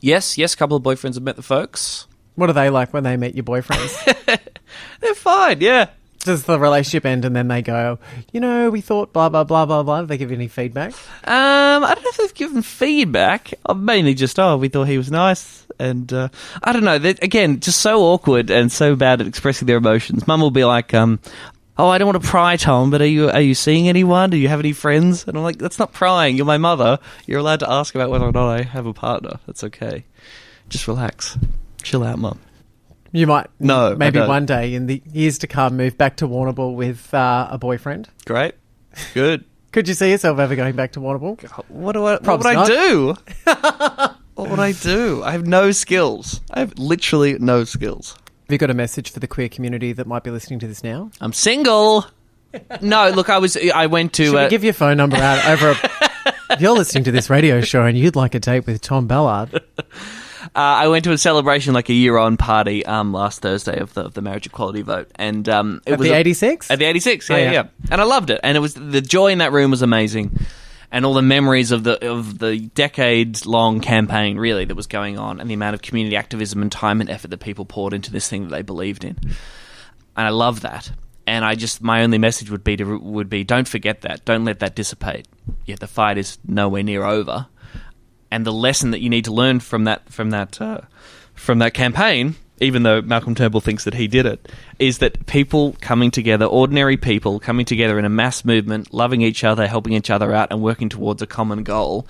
Yes, yes. A couple of boyfriends have met the folks. What are they like when they meet your boyfriends? <laughs> They're fine. Yeah. Does the relationship end and then they go, you know, we thought blah blah blah blah blah? Do they give you any feedback? Um, I don't know if they've given feedback. Uh, Mainly just, oh, we thought he was nice, and uh, I don't know. They, again, just so awkward and so bad at expressing their emotions. Mum will be like, um, "Oh, I don't want to pry, Tom, but are you are you seeing anyone? Do you have any friends?" And I'm like, "That's not prying. You're my mother. You're allowed to ask about whether or not I have a partner. That's okay. Just relax, chill out, Mum." You might, No, maybe one day in the years to come, move back to Warrnambool with uh, a boyfriend. Great, good. <laughs> Could you see yourself ever going back to Warrnambool? What do I? What Probs would I do? <laughs> what would I do? I have no skills. I have literally no skills. Have you got a message for the queer community that might be listening to this now? I'm single. no, look, I was. I went to. Uh, give your phone number out over? A, if <laughs> you're listening to this radio show and you'd like a date with Tom Ballard, I went to a celebration, like a year-on party, um, last Thursday of the of the marriage equality vote, and um, it At was the 86? At the eighty-six, yeah, Oh, yeah, yeah. and I loved it, and it was the joy in that room was amazing, and all the memories of the of the decades-long campaign, really, that was going on, and the amount of community activism and time and effort that people poured into this thing that they believed in, and I love that. And I just my only message would be to would be don't forget that, don't let that dissipate. Yet the fight is nowhere near over and the lesson that you need to learn from that from that uh, from that campaign, even though Malcolm Turnbull thinks that he did it, is that people coming together, ordinary people coming together in a mass movement, loving each other, helping each other out, and working towards a common goal.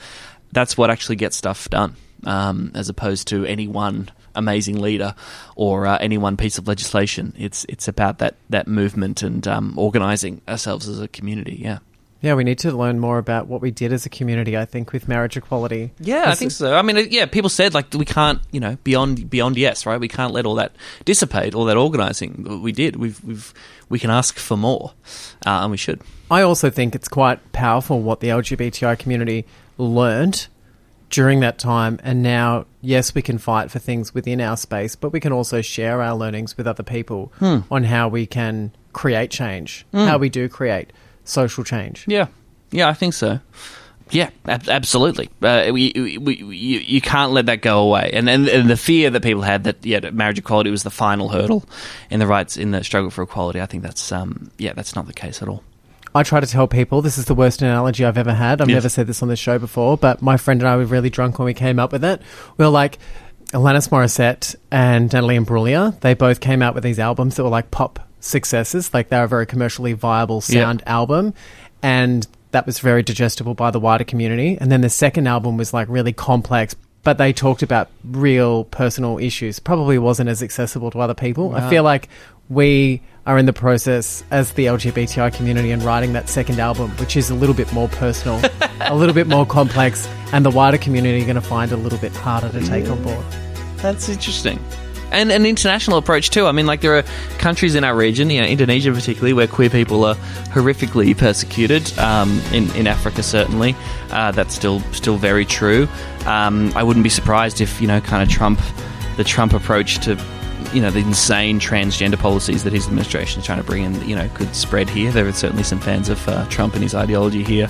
That's what actually gets stuff done, um, as opposed to any one amazing leader or uh, any one piece of legislation. It's it's about that that movement and um, organising ourselves as a community. Yeah. Yeah, we need to learn more about what we did as a community. I think with marriage equality. Yeah, I think so. I mean, yeah, people said like we can't, you know, beyond beyond yes, right? We can't let all that dissipate, all that organising. We did. We've we've we can ask for more, uh, and we should. I also think it's quite powerful what the LGBTI community learned during that time. And now, yes, we can fight for things within our space, but we can also share our learnings with other people Hmm. on how we can create change, Hmm. how we do create social change. Yeah, yeah, I think so. Yeah, ab- absolutely. Uh, we, we, we, you, you can't let that go away, and, and and the fear that people had that yeah, marriage equality was the final hurdle in the rights in the struggle for equality. I think that's um yeah, that's not the case at all. I try to tell people this is the worst analogy I've ever had. I've Yes. never said this on this show before, but my friend and I were really drunk when we came up with it. We were like, Alanis Morissette and Natalie Imbruglia, they both came out with these albums that were like pop successes. Like they were a very commercially viable Yeah. sound album. And that was very digestible by the wider community. And then the second album was like really complex, but they talked about real personal issues. Probably wasn't as accessible to other people. I feel like we are in the process as the LGBTI community and writing that second album, which is a little bit more personal, <laughs> a little bit more complex, and the wider community are going to find a little bit harder to take on board. That's interesting. And an international approach too. I mean, like there are countries in our region, you know, Indonesia particularly, where queer people are horrifically persecuted. Um, in in Africa, certainly, uh, that's still still very true. Um, I wouldn't be surprised if you know, kind of Trump, the Trump approach to you know the insane transgender policies that his administration is trying to bring in, you know, could spread here. There are certainly some fans of uh, Trump and his ideology here.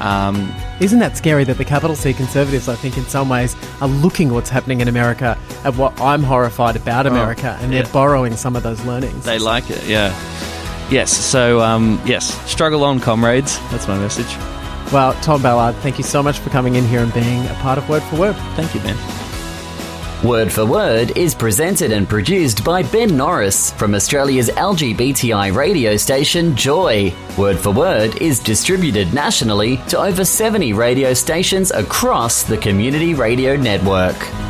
Um, Isn't that scary that the capital C conservatives, I think, in some ways, are looking what's happening in America at what I'm horrified about America, and they're Oh, borrowing some of those learnings. They like it, yeah. Yes, so um, yes, struggle on, comrades. That's my message. Well, Tom Ballard, thank you so much for coming in here and being a part of Word for Word. Thank you, Ben. Word for Word is presented and produced by Ben Norris from Australia's LGBTI radio station Joy. Word for Word is distributed nationally to over 70 radio stations across the Community Radio Network.